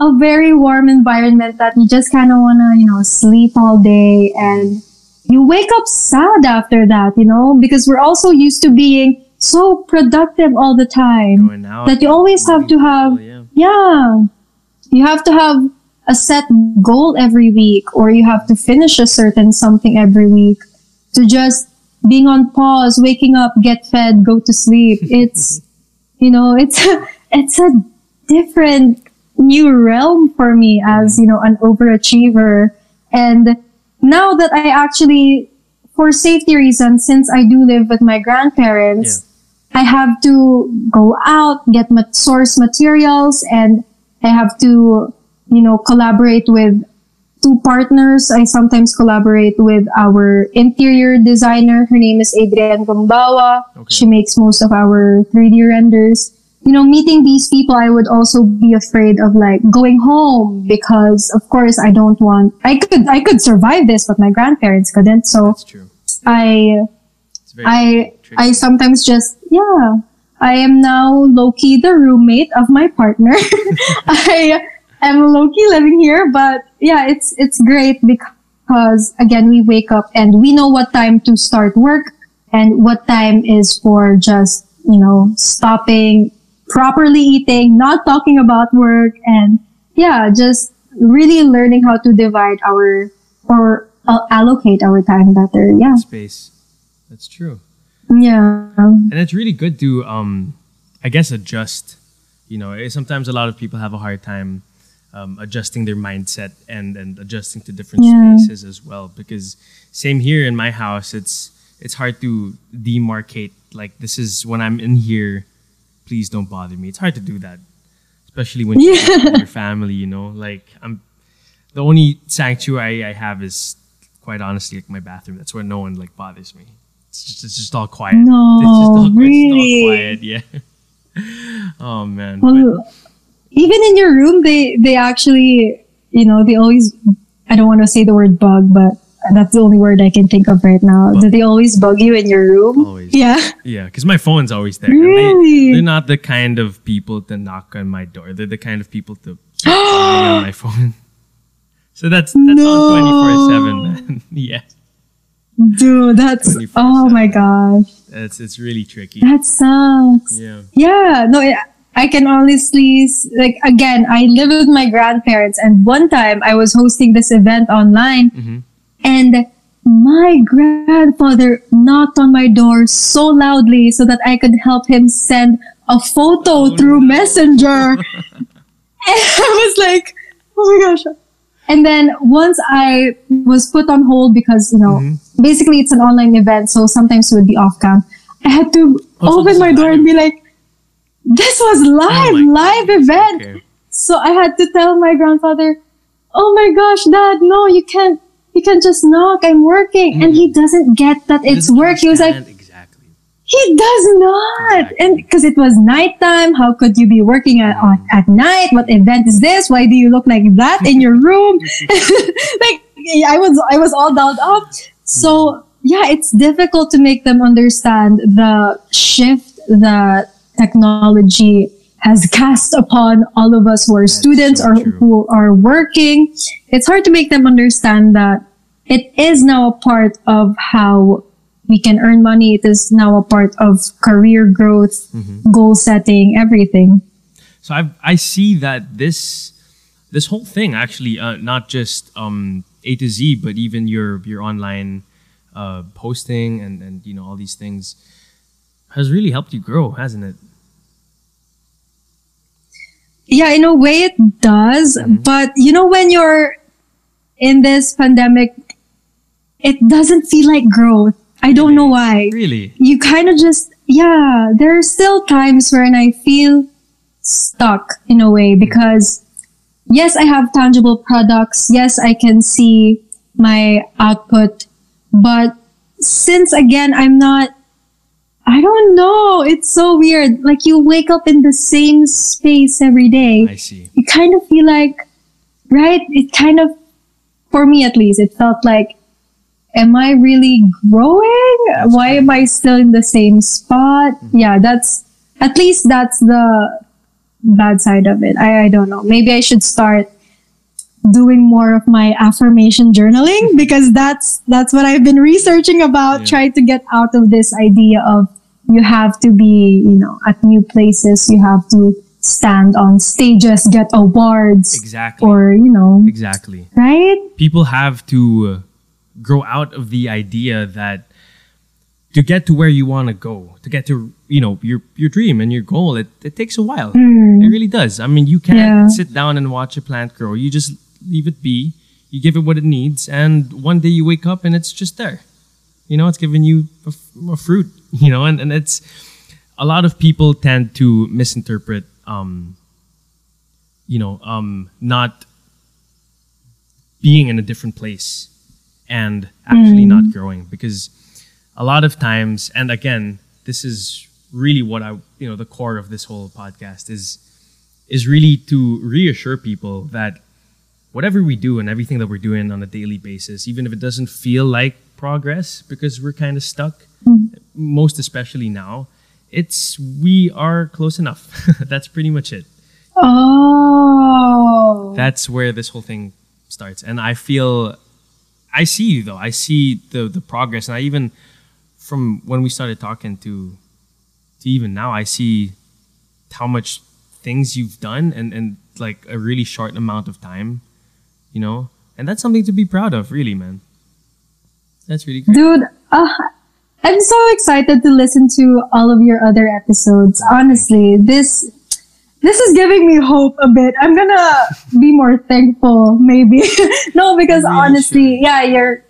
a very warm environment that you just kind of want to, you know, sleep all day and you wake up sad after that, you know, because we're also used to being so productive all the time that you always have to have, yeah. yeah, you have to have a set goal every week or you have to finish a certain something every week to just being on pause, waking up, get fed, go to sleep. [laughs] It's, you know, it's, [laughs] it's a different new realm for me as, mm-hmm. you know, an overachiever. And now that I actually, for safety reasons, since I do live with my grandparents, I have to go out, get ma- source materials, and I have to, you know, collaborate with two partners. I sometimes collaborate with our interior designer. Her name is Adrienne Gumbawa. Okay. She makes most of our 3D renders. You know, meeting these people, I would also be afraid of like going home because, of course, I don't want. I could, I could survive this, but my grandparents couldn't. So. I I tricky. I sometimes just yeah. I am now Loki, the roommate of my partner. [laughs] I am Loki living here, but yeah, it's it's great because again we wake up and we know what time to start work and what time is for just you know stopping, properly eating, not talking about work, and yeah, just really learning how to divide our or uh, allocate our time better. Yeah. space. That's true. Yeah. and it's really good to um i guess adjust you know eh, sometimes a lot of people have a hard time um, adjusting their mindset and and adjusting to different Yeah. spaces as well. Because same here in my house it's it's hard to demarcate like this is when i'm in here please don't bother me. It's hard to do that especially when you're your family you know? Like i'm the only sanctuary i have is quite honestly like my bathroom. That's where no one like bothers me. It's just, it's just all quiet. No, it's just all, it's really? all quiet yeah. [laughs] Oh man. Well, But- even in your room, they they actually, you know, they always. I don't want to say the word bug, but that's the only word I can think of right now. Do they always bug you in your room? Always. Yeah. Yeah, because my phone's always there. Really? They, are not the kind of people to knock on my door. They're the kind of people to keep on [gasps] my phone. So that's that's No. on twenty four seven, [laughs] yeah, Dude, that's oh my gosh, it's it's really tricky. that sucks. Yeah, Yeah, no, I- can honestly like again. I live with my grandparents, and one time I was hosting this event online, Mhm. and my grandfather knocked on my door so loudly so that I could help him send a photo Oh, through no. Messenger. [laughs] [laughs] And I was like, oh my gosh. And then once I was put on hold because, you know, Mm-hmm. basically it's an online event, so sometimes it would be off cam. I had to Oh, open my door and be like, this was live, Oh live goodness, event. okay. So I had to tell my grandfather, "Oh my gosh, Dad, no, you can't. You can't just knock. I'm working." And he doesn't get that it's work. He was like, exactly. "He does not." Exactly. And because it was nighttime, how could you be working at on, at night? What event is this? Why do you look like that in your room? [laughs] [laughs] like I was, I was all dolled up. So yeah, it's difficult to make them understand the shift that technology has cast upon all of us who are students so or true. who are working. It's hard to make them understand that it is now a part of how we can earn money. It is now a part of career growth, goal setting, everything. So I I see that this this whole thing actually uh, not just um, A to Z, but even your your online uh, posting and and you know all these things has really helped you grow, hasn't it? Yeah, in a way it does. Mm-hmm. But you know, when you're in this pandemic, it doesn't feel like growth. I don't know why. Really? You kind of just, yeah, there are still times when I feel stuck in a way mm-hmm. because yes, I have tangible products. Yes, I can see my output. But since again, I'm not, I don't know. It's so weird. Like you wake up in the same space every day. I see. You kind of feel like, right? It kind of, for me at least, it felt like am I really growing? That's Why am I still in the same spot? Mm-hmm. Yeah, that's at least that's the bad side of it. I, I don't know. Maybe I should start doing more of my affirmation journaling [laughs] because that's that's what I've been researching about Yeah. trying to get out of this idea of you have to be, you know, at new places, you have to stand on stages, get awards Exactly. or, you know, exactly. right? people have to uh, grow out of the idea that to get to where you want to go, to get to you know your your dream and your goal, it, it takes a while. It really does. I mean, you can't Yeah. sit down and watch a plant grow. You just leave it be. You give it what it needs, and one day you wake up and it's just there. You know, it's giving you a, f- a fruit. [laughs] You know, and, and it's a lot of people tend to misinterpret. Um, you know, um, not being in a different place and actually not growing because a lot of times and again this is really what i you know the core of this whole podcast is is really to reassure people that whatever we do and everything that we're doing on a daily basis even if it doesn't feel like progress because we're kind of stuck most especially now it's we are close enough. [laughs] That's pretty much it. Oh. that's where this whole thing starts. And i feel i see you though. I see the the progress. And i even from when we started talking to to even now i see how much things you've done and and like a really short amount of time you know and that's something to be proud of really man that's really great Dude, uh, I'm so excited to listen to all of your other episodes. Honestly, this this is giving me hope a bit. I'm gonna be more thankful, maybe. [laughs] no, because really honestly, should. yeah, you're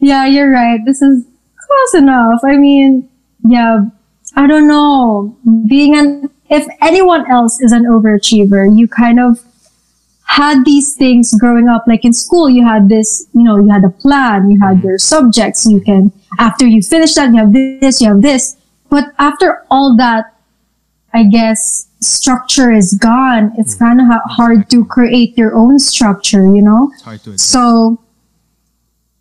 yeah, you're right. This is close enough. I mean, yeah, I don't know. Being an if anyone else is an overachiever, you kind of had these things growing up like in school you had this you know you had a plan you had your subjects you can after you finish that you have this you have this. But after all that i guess structure is gone. It's mm. kind of hard to create your own structure you know? It's hard to so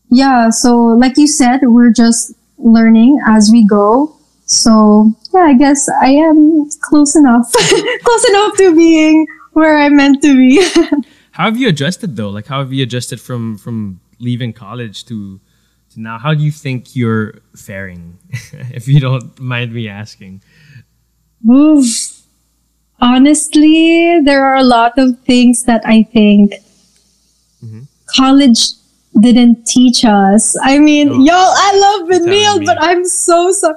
yeah so like you said we're just learning as we go. So yeah i guess i am close enough [laughs] close enough to being where i'm meant to be [laughs] how have you adjusted though like how have you adjusted from from leaving college to to now how do you think you're faring [laughs] if you don't mind me asking Oof. Honestly, there are a lot of things that I think mm-hmm. college didn't teach us. I mean, Oh. y'all, I love Benilde, but I'm so so.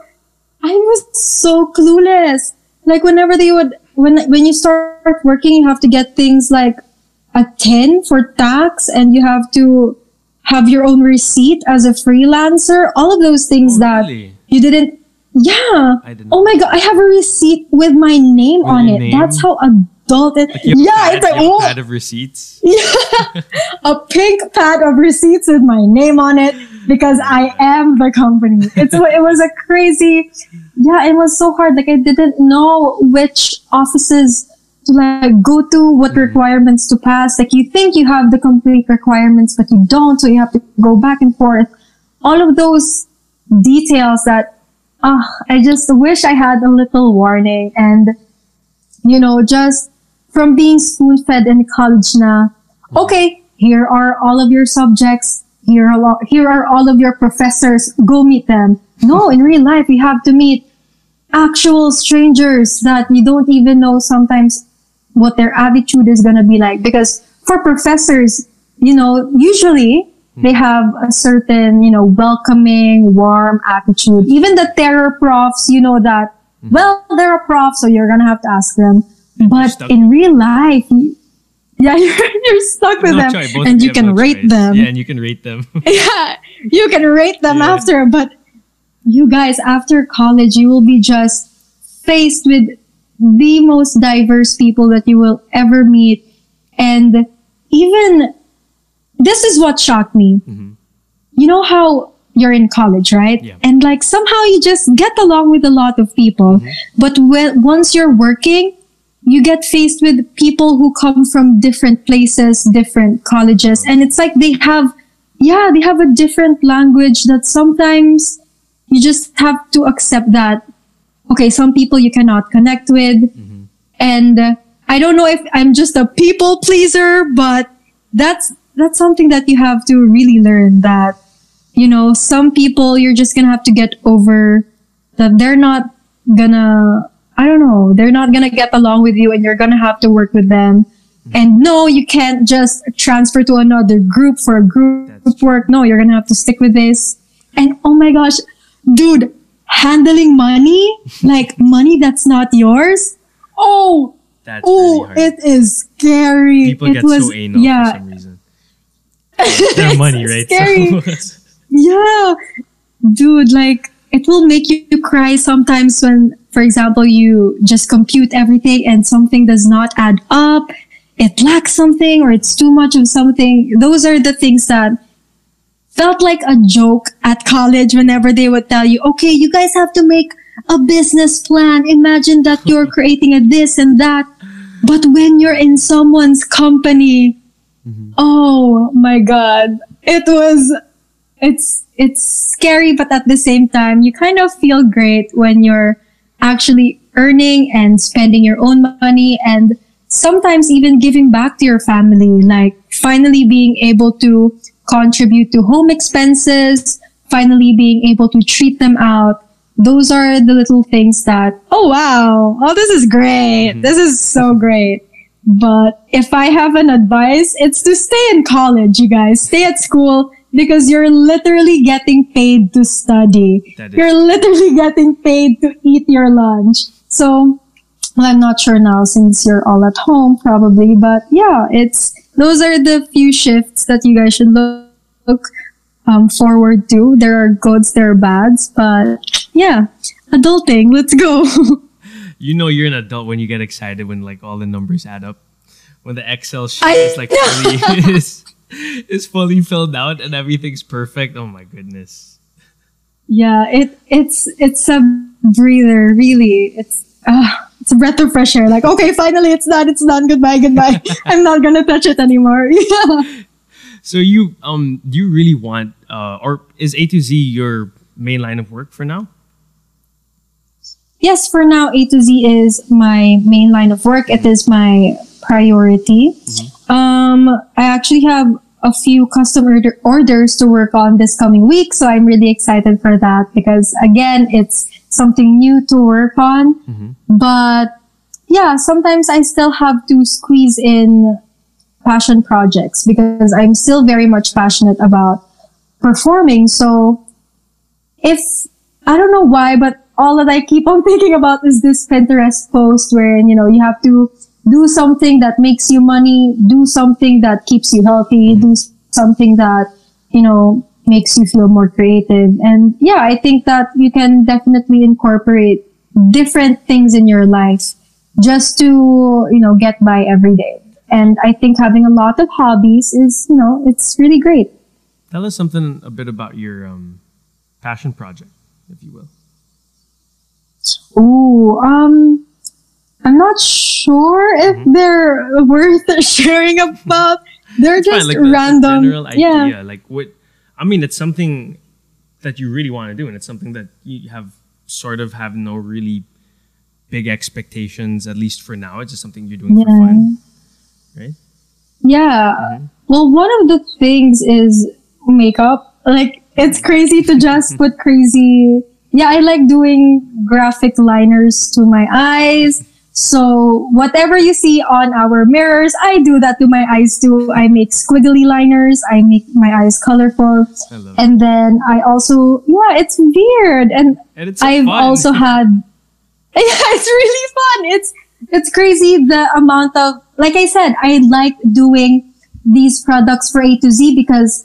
I was so clueless. Like whenever they would, when when you start working, you have to get things like a TIN for tax, and you have to have your own receipt as a freelancer. All of those things Oh, that really? you didn't. Yeah. Didn't Oh my god, I have a receipt with my name With on it. name? That's how adult it. A yeah, pad- it's like oh, pad of receipts [laughs] yeah, a pink pad of receipts with my name on it because I am the company. It's it was a crazy. Yeah, it was so hard. Like I didn't know which offices to like go to, what Mm-hmm. requirements to pass. Like you think you have the complete requirements, but you don't, so you have to go back and forth. All of those details that ah, I just wish I had a little warning and you know, just from being spoon fed in college na, okay, here are all of your subjects. Here are, here are all of your professors. Go meet them. No, in real life, you have to meet actual strangers that you don't even know sometimes what their attitude is going to be like. Because for professors, you know, usually hmm. they have a certain, you know, welcoming, warm attitude. Even the terror profs, you know that, hmm. well, they're a prof, so you're going to have to ask them. But in real life, yeah, [laughs] you're, you're stuck with No them. And you can no rate choice. them yeah and you can rate them [laughs] yeah, you can rate them Yeah. after, but you guys, after college, you will be just faced with the most diverse people that you will ever meet. And even this is what shocked me. Mm-hmm. You know how you're in college, right? Yeah. And like somehow you just get along with a lot of people. Mm-hmm. But when, once you're working, you get faced with people who come from different places, different colleges, and it's like they have yeah, they have a different language that sometimes you just have to accept that, okay, some people you cannot connect with. Mm-hmm. And uh, I don't know if I'm just a people pleaser, but that's, that's something that you have to really learn that, you know, some people you're just gonna have to get over that they're not gonna, I don't know, they're not gonna get along with you and you're gonna have to work with them. And no, you can't just transfer to another group for a group That's work. No, you're gonna have to stick with this. And oh my gosh, dude, handling money, like money that's not yours. Oh, That's oh, hard. it is scary. People it get was, so anal yeah, for some reason. [laughs] Their money, right? Scary. So- [laughs] Yeah. Dude, like it will make you cry sometimes when, for example, you just compute everything and something does not add up. It lacks something or it's too much of something. Those are the things that felt like a joke at college whenever they would tell you, okay, you guys have to make a business plan. Imagine that you're [laughs] creating a this and that. But when you're in someone's company, mm-hmm. oh my God, it was it's it's scary but at the same time you kind of feel great when you're actually earning and spending your own money and sometimes even giving back to your family like finally being able to contribute to home expenses finally being able to treat them out those are the little things that oh wow oh this is great this is so great but if I have an advice, it's to stay in college, you guys. Stay at school because you're literally getting paid to study. You're literally getting paid to eat your lunch. So, well, I'm not sure now since you're all at home probably, but yeah, it's, those are the few shifts that you guys should look, look um, forward to. There are goods, there are bads, but yeah, adulting, let's go. [laughs] you know you're an adult when you get excited when like all the numbers add up. When the Excel sheet I is like fully [laughs] [laughs] is, is fully filled out and everything's perfect. Oh my goodness. Yeah, it it's it's a breather, really. It's uh, it's a breath of fresh air. Like, okay, finally it's done, it's done. Goodbye, goodbye. [laughs] I'm not gonna touch it anymore. [laughs] Yeah. So you um do you really want uh or is A to Z your main line of work for now? Yes, for now, A to Z is my main line of work. It is my priority. Um, I actually have a few custom order- orders to work on this coming week, so I'm really excited for that because again, it's something new to work on. Mm-hmm. But yeah, sometimes I still have to squeeze in passion projects because I'm still very much passionate about performing. So if I don't know why, but all that I keep on [laughs] thinking about is this Pinterest post where you know you have to do something that makes you money, do something that keeps you healthy, mm-hmm. do something that you know makes you feel more creative. And yeah, I think that you can definitely incorporate different things in your life just to you know get by every day. And I think having a lot of hobbies is you know it's really great. Tell us something a bit about your um passion project, if you will. Ooh, um, I'm not sure if they're worth [laughs] sharing about. They're fine, just like the- the random. general yeah. idea. Like what I mean, it's something that you really want to do, and it's something that you have sort of have no really big expectations, at least for now. It's just something you're doing for fun, right? Yeah. Mm-hmm. Well, one of the things is makeup. Like, it's crazy to just put crazy. Yeah, I like doing graphic liners to my eyes. So whatever you see on our mirrors, I do that to my eyes too. I make squiggly liners. I make my eyes colorful. And then I also, yeah, it's weird. And And it's so I've fun. also had, [laughs] yeah, it's really fun. It's, it's crazy the amount of, like I said, I like doing these products for A to Z because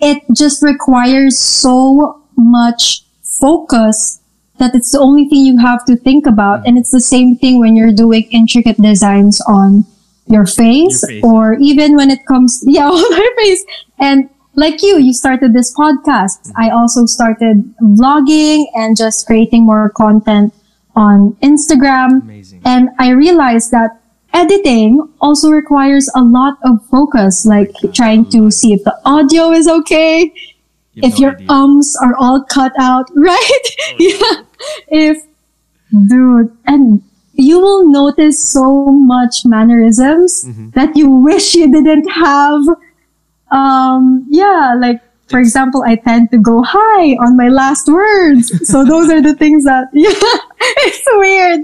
it just requires so much focus that it's the only thing you have to think about. Mm. And it's the same thing when you're doing intricate designs on your face, Your face. or even when it comes, [laughs] yeah, on my face. And like you, you started this podcast. Mm. I also started vlogging and just creating more content on Instagram. Amazing. And I realized that editing also requires a lot of focus, like uh, trying to see if the audio is okay, You if no your idea. ums are all cut out, [laughs] right? Oh, yeah. If, dude, and you will notice so much mannerisms Mm-hmm. that you wish you didn't have. Um, yeah, like, for example, I tend to go high on my last words. so those are the things that, [laughs] yeah, it's weird.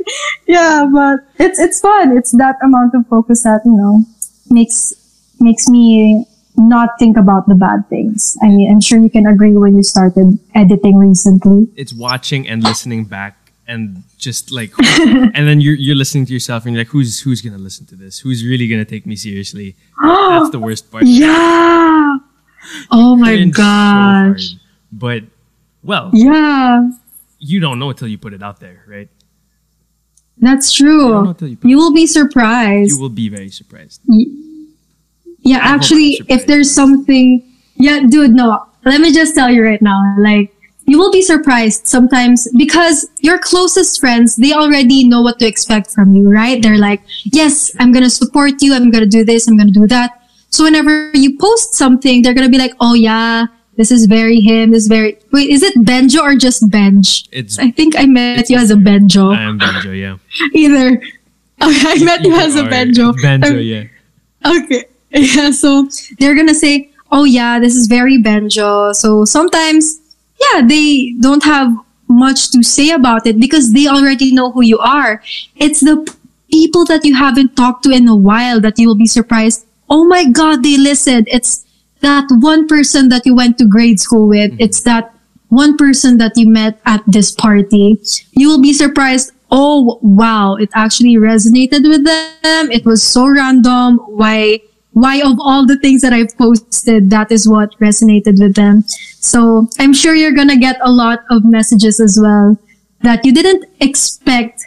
Yeah, but it's, it's fun. It's that amount of focus that, you know, makes, makes me not think about the bad things. I mean, I'm sure you can agree when you started editing recently. it's watching and listening back and just like [laughs] and then you're you're listening to yourself and you're like who's who's gonna listen to this who's really gonna take me seriously that's the worst [gasps] part yeah. Oh my Cringe so hard. gosh. but well Yeah, you don't know until you put it out there right that's You don't know true. you You will be surprised. you will be very surprised Yeah, actually, if there's something, yeah, dude, no, let me just tell you right now, like, you will be surprised sometimes because your closest friends, they already know what to expect from you, right? They're like, yes, I'm going to support you. I'm going to do this. I'm going to do that. So whenever you post something, they're going to be like, oh yeah, this is very him. This is very, wait, is it Benjo or just Benj? it's I think I met you as a Benjo. I am Benjo yeah [laughs] Either. Okay, I met you as a Benjo. Benjo yeah [laughs] Okay. [laughs] Yeah, so they're gonna say, oh yeah, this is very Benjo. So sometimes, yeah, they don't have much to say about it because they already know who you are. It's the people that you haven't talked to in a while that you will be surprised. Oh my God, they listened. It's that one person that you went to grade school with. Mm-hmm. It's that one person that you met at this party. You will be surprised. Oh, wow. It actually resonated with them. It was so random. Why, why of all the things that I've posted, that is what resonated with them. So I'm sure you're going to get a lot of messages as well that you didn't expect,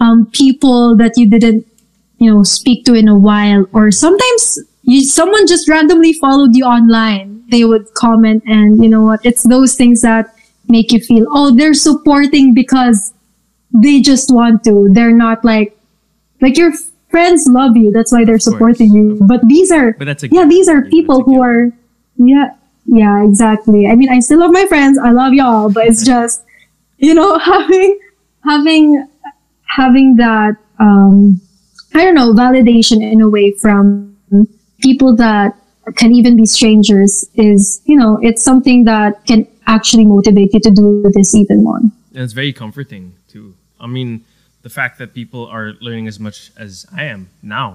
um, people that you didn't, you know, speak to in a while, or sometimes you, someone just randomly followed you online. They would comment and you know what? It's those things that make you feel, oh, they're supporting because they just want to. They're not like, like your friends love you. That's why they're supporting you. But these are, but that's a yeah, these are people who are, yeah, yeah, exactly. I mean, I still love my friends. I love y'all, but it's just, you know, [laughs] having, having, having that, um, I don't know, validation in a way from people that can even be strangers is, you know, it's something that can actually motivate you to do this even more. and it's very comforting too i mean the fact that people are learning as much as i am now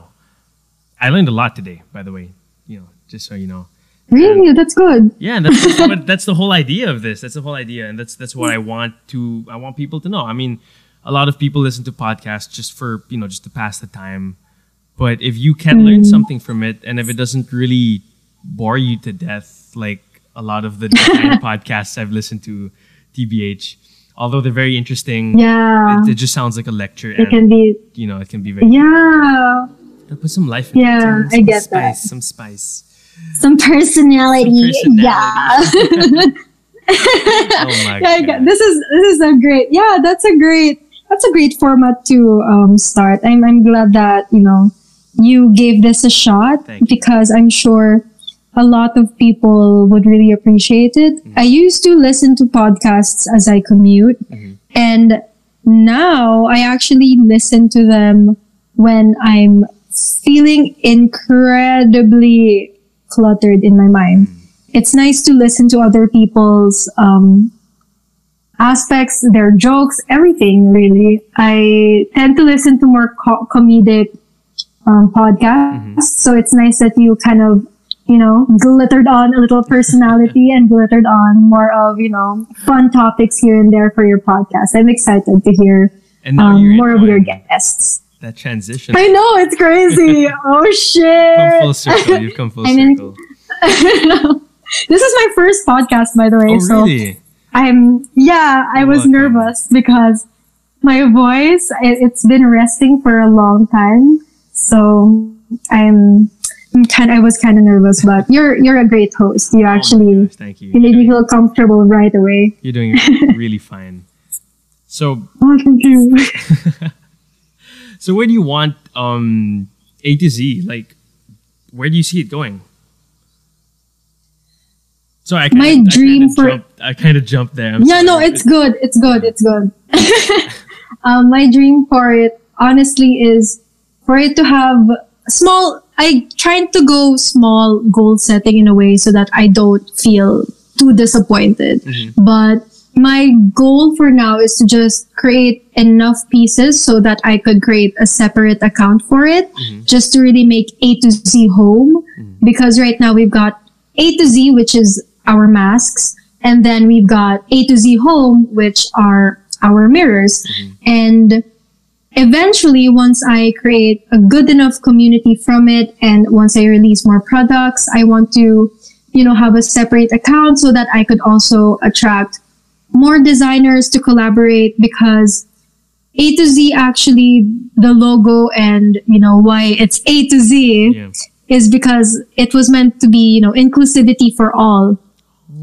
i learned a lot today by the way you know just so you know Really? That's good. Yeah, and that's, that's, [laughs] what, that's the whole idea of this. That's the whole idea, and that's that's what I want to. I want people to know. I mean, a lot of people listen to podcasts just for you know just to pass the time, but if you can learn mm. something from it, and if it doesn't really bore you to death, like a lot of the [laughs] podcasts I've listened to, TBH, although they're very interesting, Yeah. it, it just sounds like a lecture, It and can be, you know it can be very. yeah. Put some life. In it, Yeah, some, I some get spice, that. Some spice. Some personality. Some Yeah. [laughs] Oh my yeah, god. this is this is a great yeah that's a great that's a great format to um, start I'm, I'm glad that you know you gave this a shot Thank you. because i'm sure a lot of people would really appreciate it Mm-hmm. i used to listen to podcasts as i commute Mm-hmm. and now i actually listen to them when i'm feeling incredibly cluttered in my mind it's nice to listen to other people's um, aspects, their jokes, everything really. I tend to listen to more co- comedic um, podcasts, so it's nice that you kind of, you know, glittered on a little personality and glittered on more of, you know, fun topics here and there for your podcast. I'm excited to hear And um, more of your guests. That transition. I know it's crazy. [laughs] oh come shit! full circle. You've come full [laughs] I'm in- circle. [laughs] this is my first podcast, by the way. Oh, so really? I'm yeah, I was welcome. nervous because my voice it, it's been resting for a long time. So I'm kind I was kind of nervous, but you're you're a great host. You Oh actually gosh, thank you. you made me feel comfortable right away. You're doing [laughs] really fine. So, Oh, thank you. [laughs] so where do you want um A to Z? Like, where do you see it going? Sorry, I kinda, My dream I for- jumped, I kind of jumped there. I'm yeah, no, it's good. It's good. It's good. [laughs] um, my dream for it, honestly, is for it to have small. I trying to go small goal setting in a way so that I don't feel too disappointed. Mm-hmm. But my goal for now is to just create enough pieces so that I could create a separate account for it, mm-hmm. just to really make A to Z home. Mm-hmm. Because right now we've got A to Z, which is our masks, and then we've got A to Z home, which are our mirrors. And eventually, once I create a good enough community from it, and once I release more products, I want to, you know, have a separate account so that I could also attract more designers to collaborate because A to Z actually the logo and you know why it's A to Z Yeah. is because it was meant to be, you know, inclusivity for all.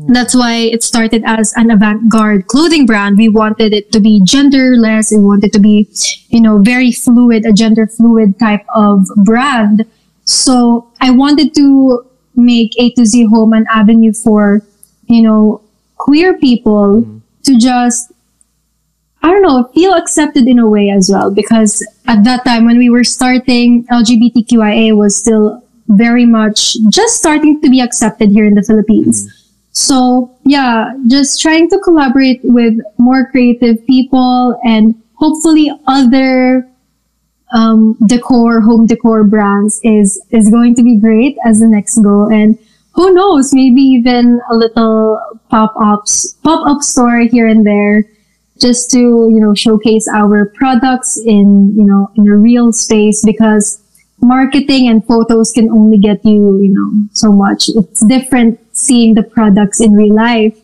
That's why it started as an avant-garde clothing brand. We wanted it to be genderless. We wanted to be, you know, very fluid, a gender fluid type of brand. So I wanted to make A to Z Home an avenue for, you know, queer people mm-hmm. to just I don't know, feel accepted in a way as well. Because at that time when we were starting, LGBTQIA was still very much just starting to be accepted here in the Philippines. Mm-hmm. So yeah, just trying to collaborate with more creative people and hopefully other um, decor, home decor brands is is going to be great as the next goal. And who knows, maybe even a little pop ups, pop up store here and there, just to you know showcase our products in you know in a real space because marketing and photos can only get you you know so much. It's different seeing the products in real life.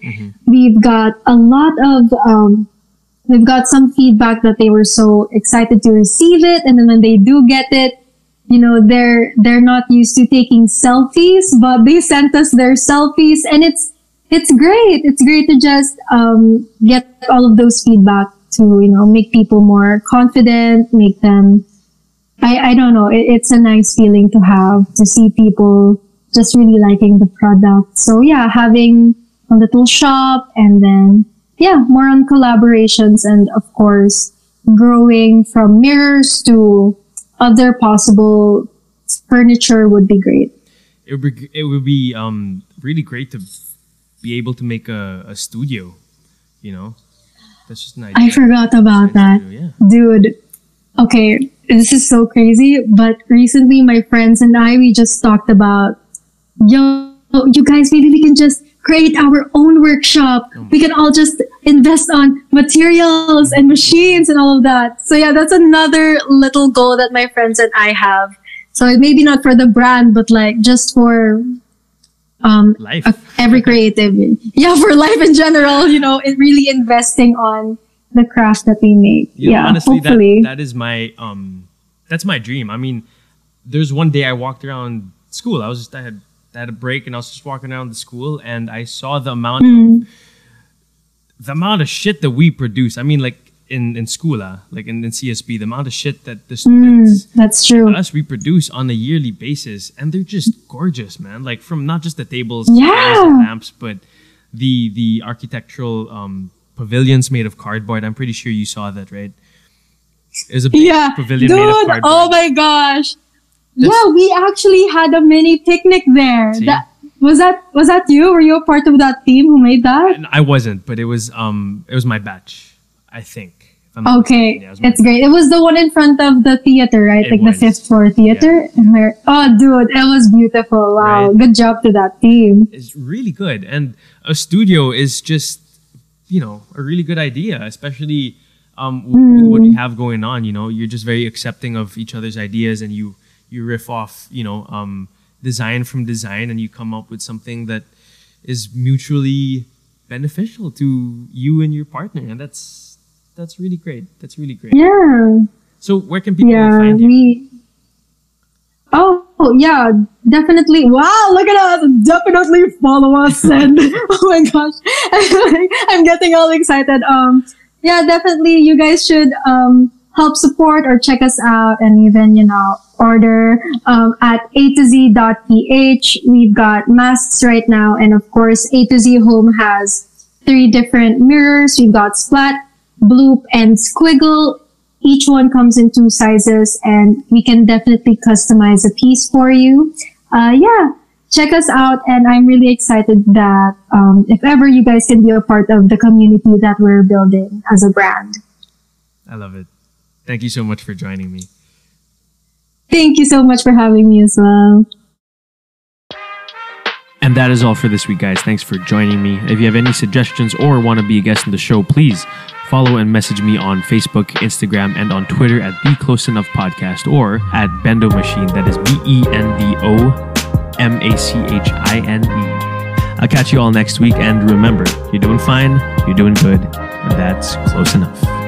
We've got a lot of um, we've got some feedback that they were so excited to receive it and then when they do get it you know they're they're not used to taking selfies but they sent us their selfies and it's it's great it's great to just um, get all of those feedback to you know make people more confident make them i i don't know it, it's a nice feeling to have to see people just really liking the product so yeah having a little shop and then yeah, more on collaborations and of course growing from mirrors to other possible furniture would be great. It would be, it would be um really great to be able to make a, a studio. You know, that's just an idea. I forgot about that. Studio, yeah. Dude, okay, this is so crazy, but recently my friends and I, we just talked about, yo, you guys, maybe we can just create our own workshop. We can all just invest on materials and machines and all of that. So yeah, that's another little goal that my friends and I have. So maybe not for the brand, but like just for um, Life. every creative. Yeah, for life in general, you know, it really investing on the craft that we make. Know, yeah, honestly, hopefully. that that is my um, that's my dream. I mean, there's one day I walked around school. I was just I had I had a break and I was just walking around the school and I saw the amount Mm. of the amount of shit that we produce. I mean, like in in school, uh, like in, in CSB, the amount of shit that the Mm, students that's true. us reproduce on a yearly basis, and they're just gorgeous, man. Like from not just the tables, Yeah. and lamps, but the the architectural um, pavilions made of cardboard. I'm pretty sure you saw that, right? It was a big Yeah, pavilion dude. made of cardboard. Oh my gosh. That's- yeah, we actually had a mini picnic there. See? That was that. Was that you? Were you a part of that team who made that? And I wasn't, but it was um it was my batch, I think. if I'm not Okay. Yeah, it it's great. It was the one in front of the theater, right? It like was. the fifth floor theater. And where, oh, dude, it was beautiful. Wow, Right. good job to that team. It's really good. And a studio is just, you know, a really good idea, especially um, w- with what you have going on. You know, you're just very accepting of each other's ideas and you, you riff off, you know, um, design from design and you come up with something that is mutually beneficial to you and your partner. And that's, that's really great. That's really great. Yeah. So where can people yeah, find you? we. Oh yeah, definitely. Wow, look at us! Definitely follow us. [laughs] And oh my gosh, [laughs] I'm getting all excited. Um, yeah, definitely. You guys should um help support or check us out and even, you know, order um, at a to z.ph. We've got masks right now. And of course, A to Z Home has three different mirrors. We've got splat, bloop, and squiggle. Each one comes in two sizes and we can definitely customize a piece for you. Uh, yeah, check us out. And I'm really excited that um, if ever you guys can be a part of the community that we're building as a brand. I love it. Thank you so much for joining me. Thank you so much for having me as well. And that is all for this week, guys. Thanks for joining me. If you have any suggestions or want to be a guest on the show, please follow and message me on Facebook, Instagram, and on Twitter at The Close Enough Podcast or at Bendo Machine. That is B E N D O M A C H I N E. I'll catch you all next week. And remember, you're doing fine, you're doing good, and that's close enough.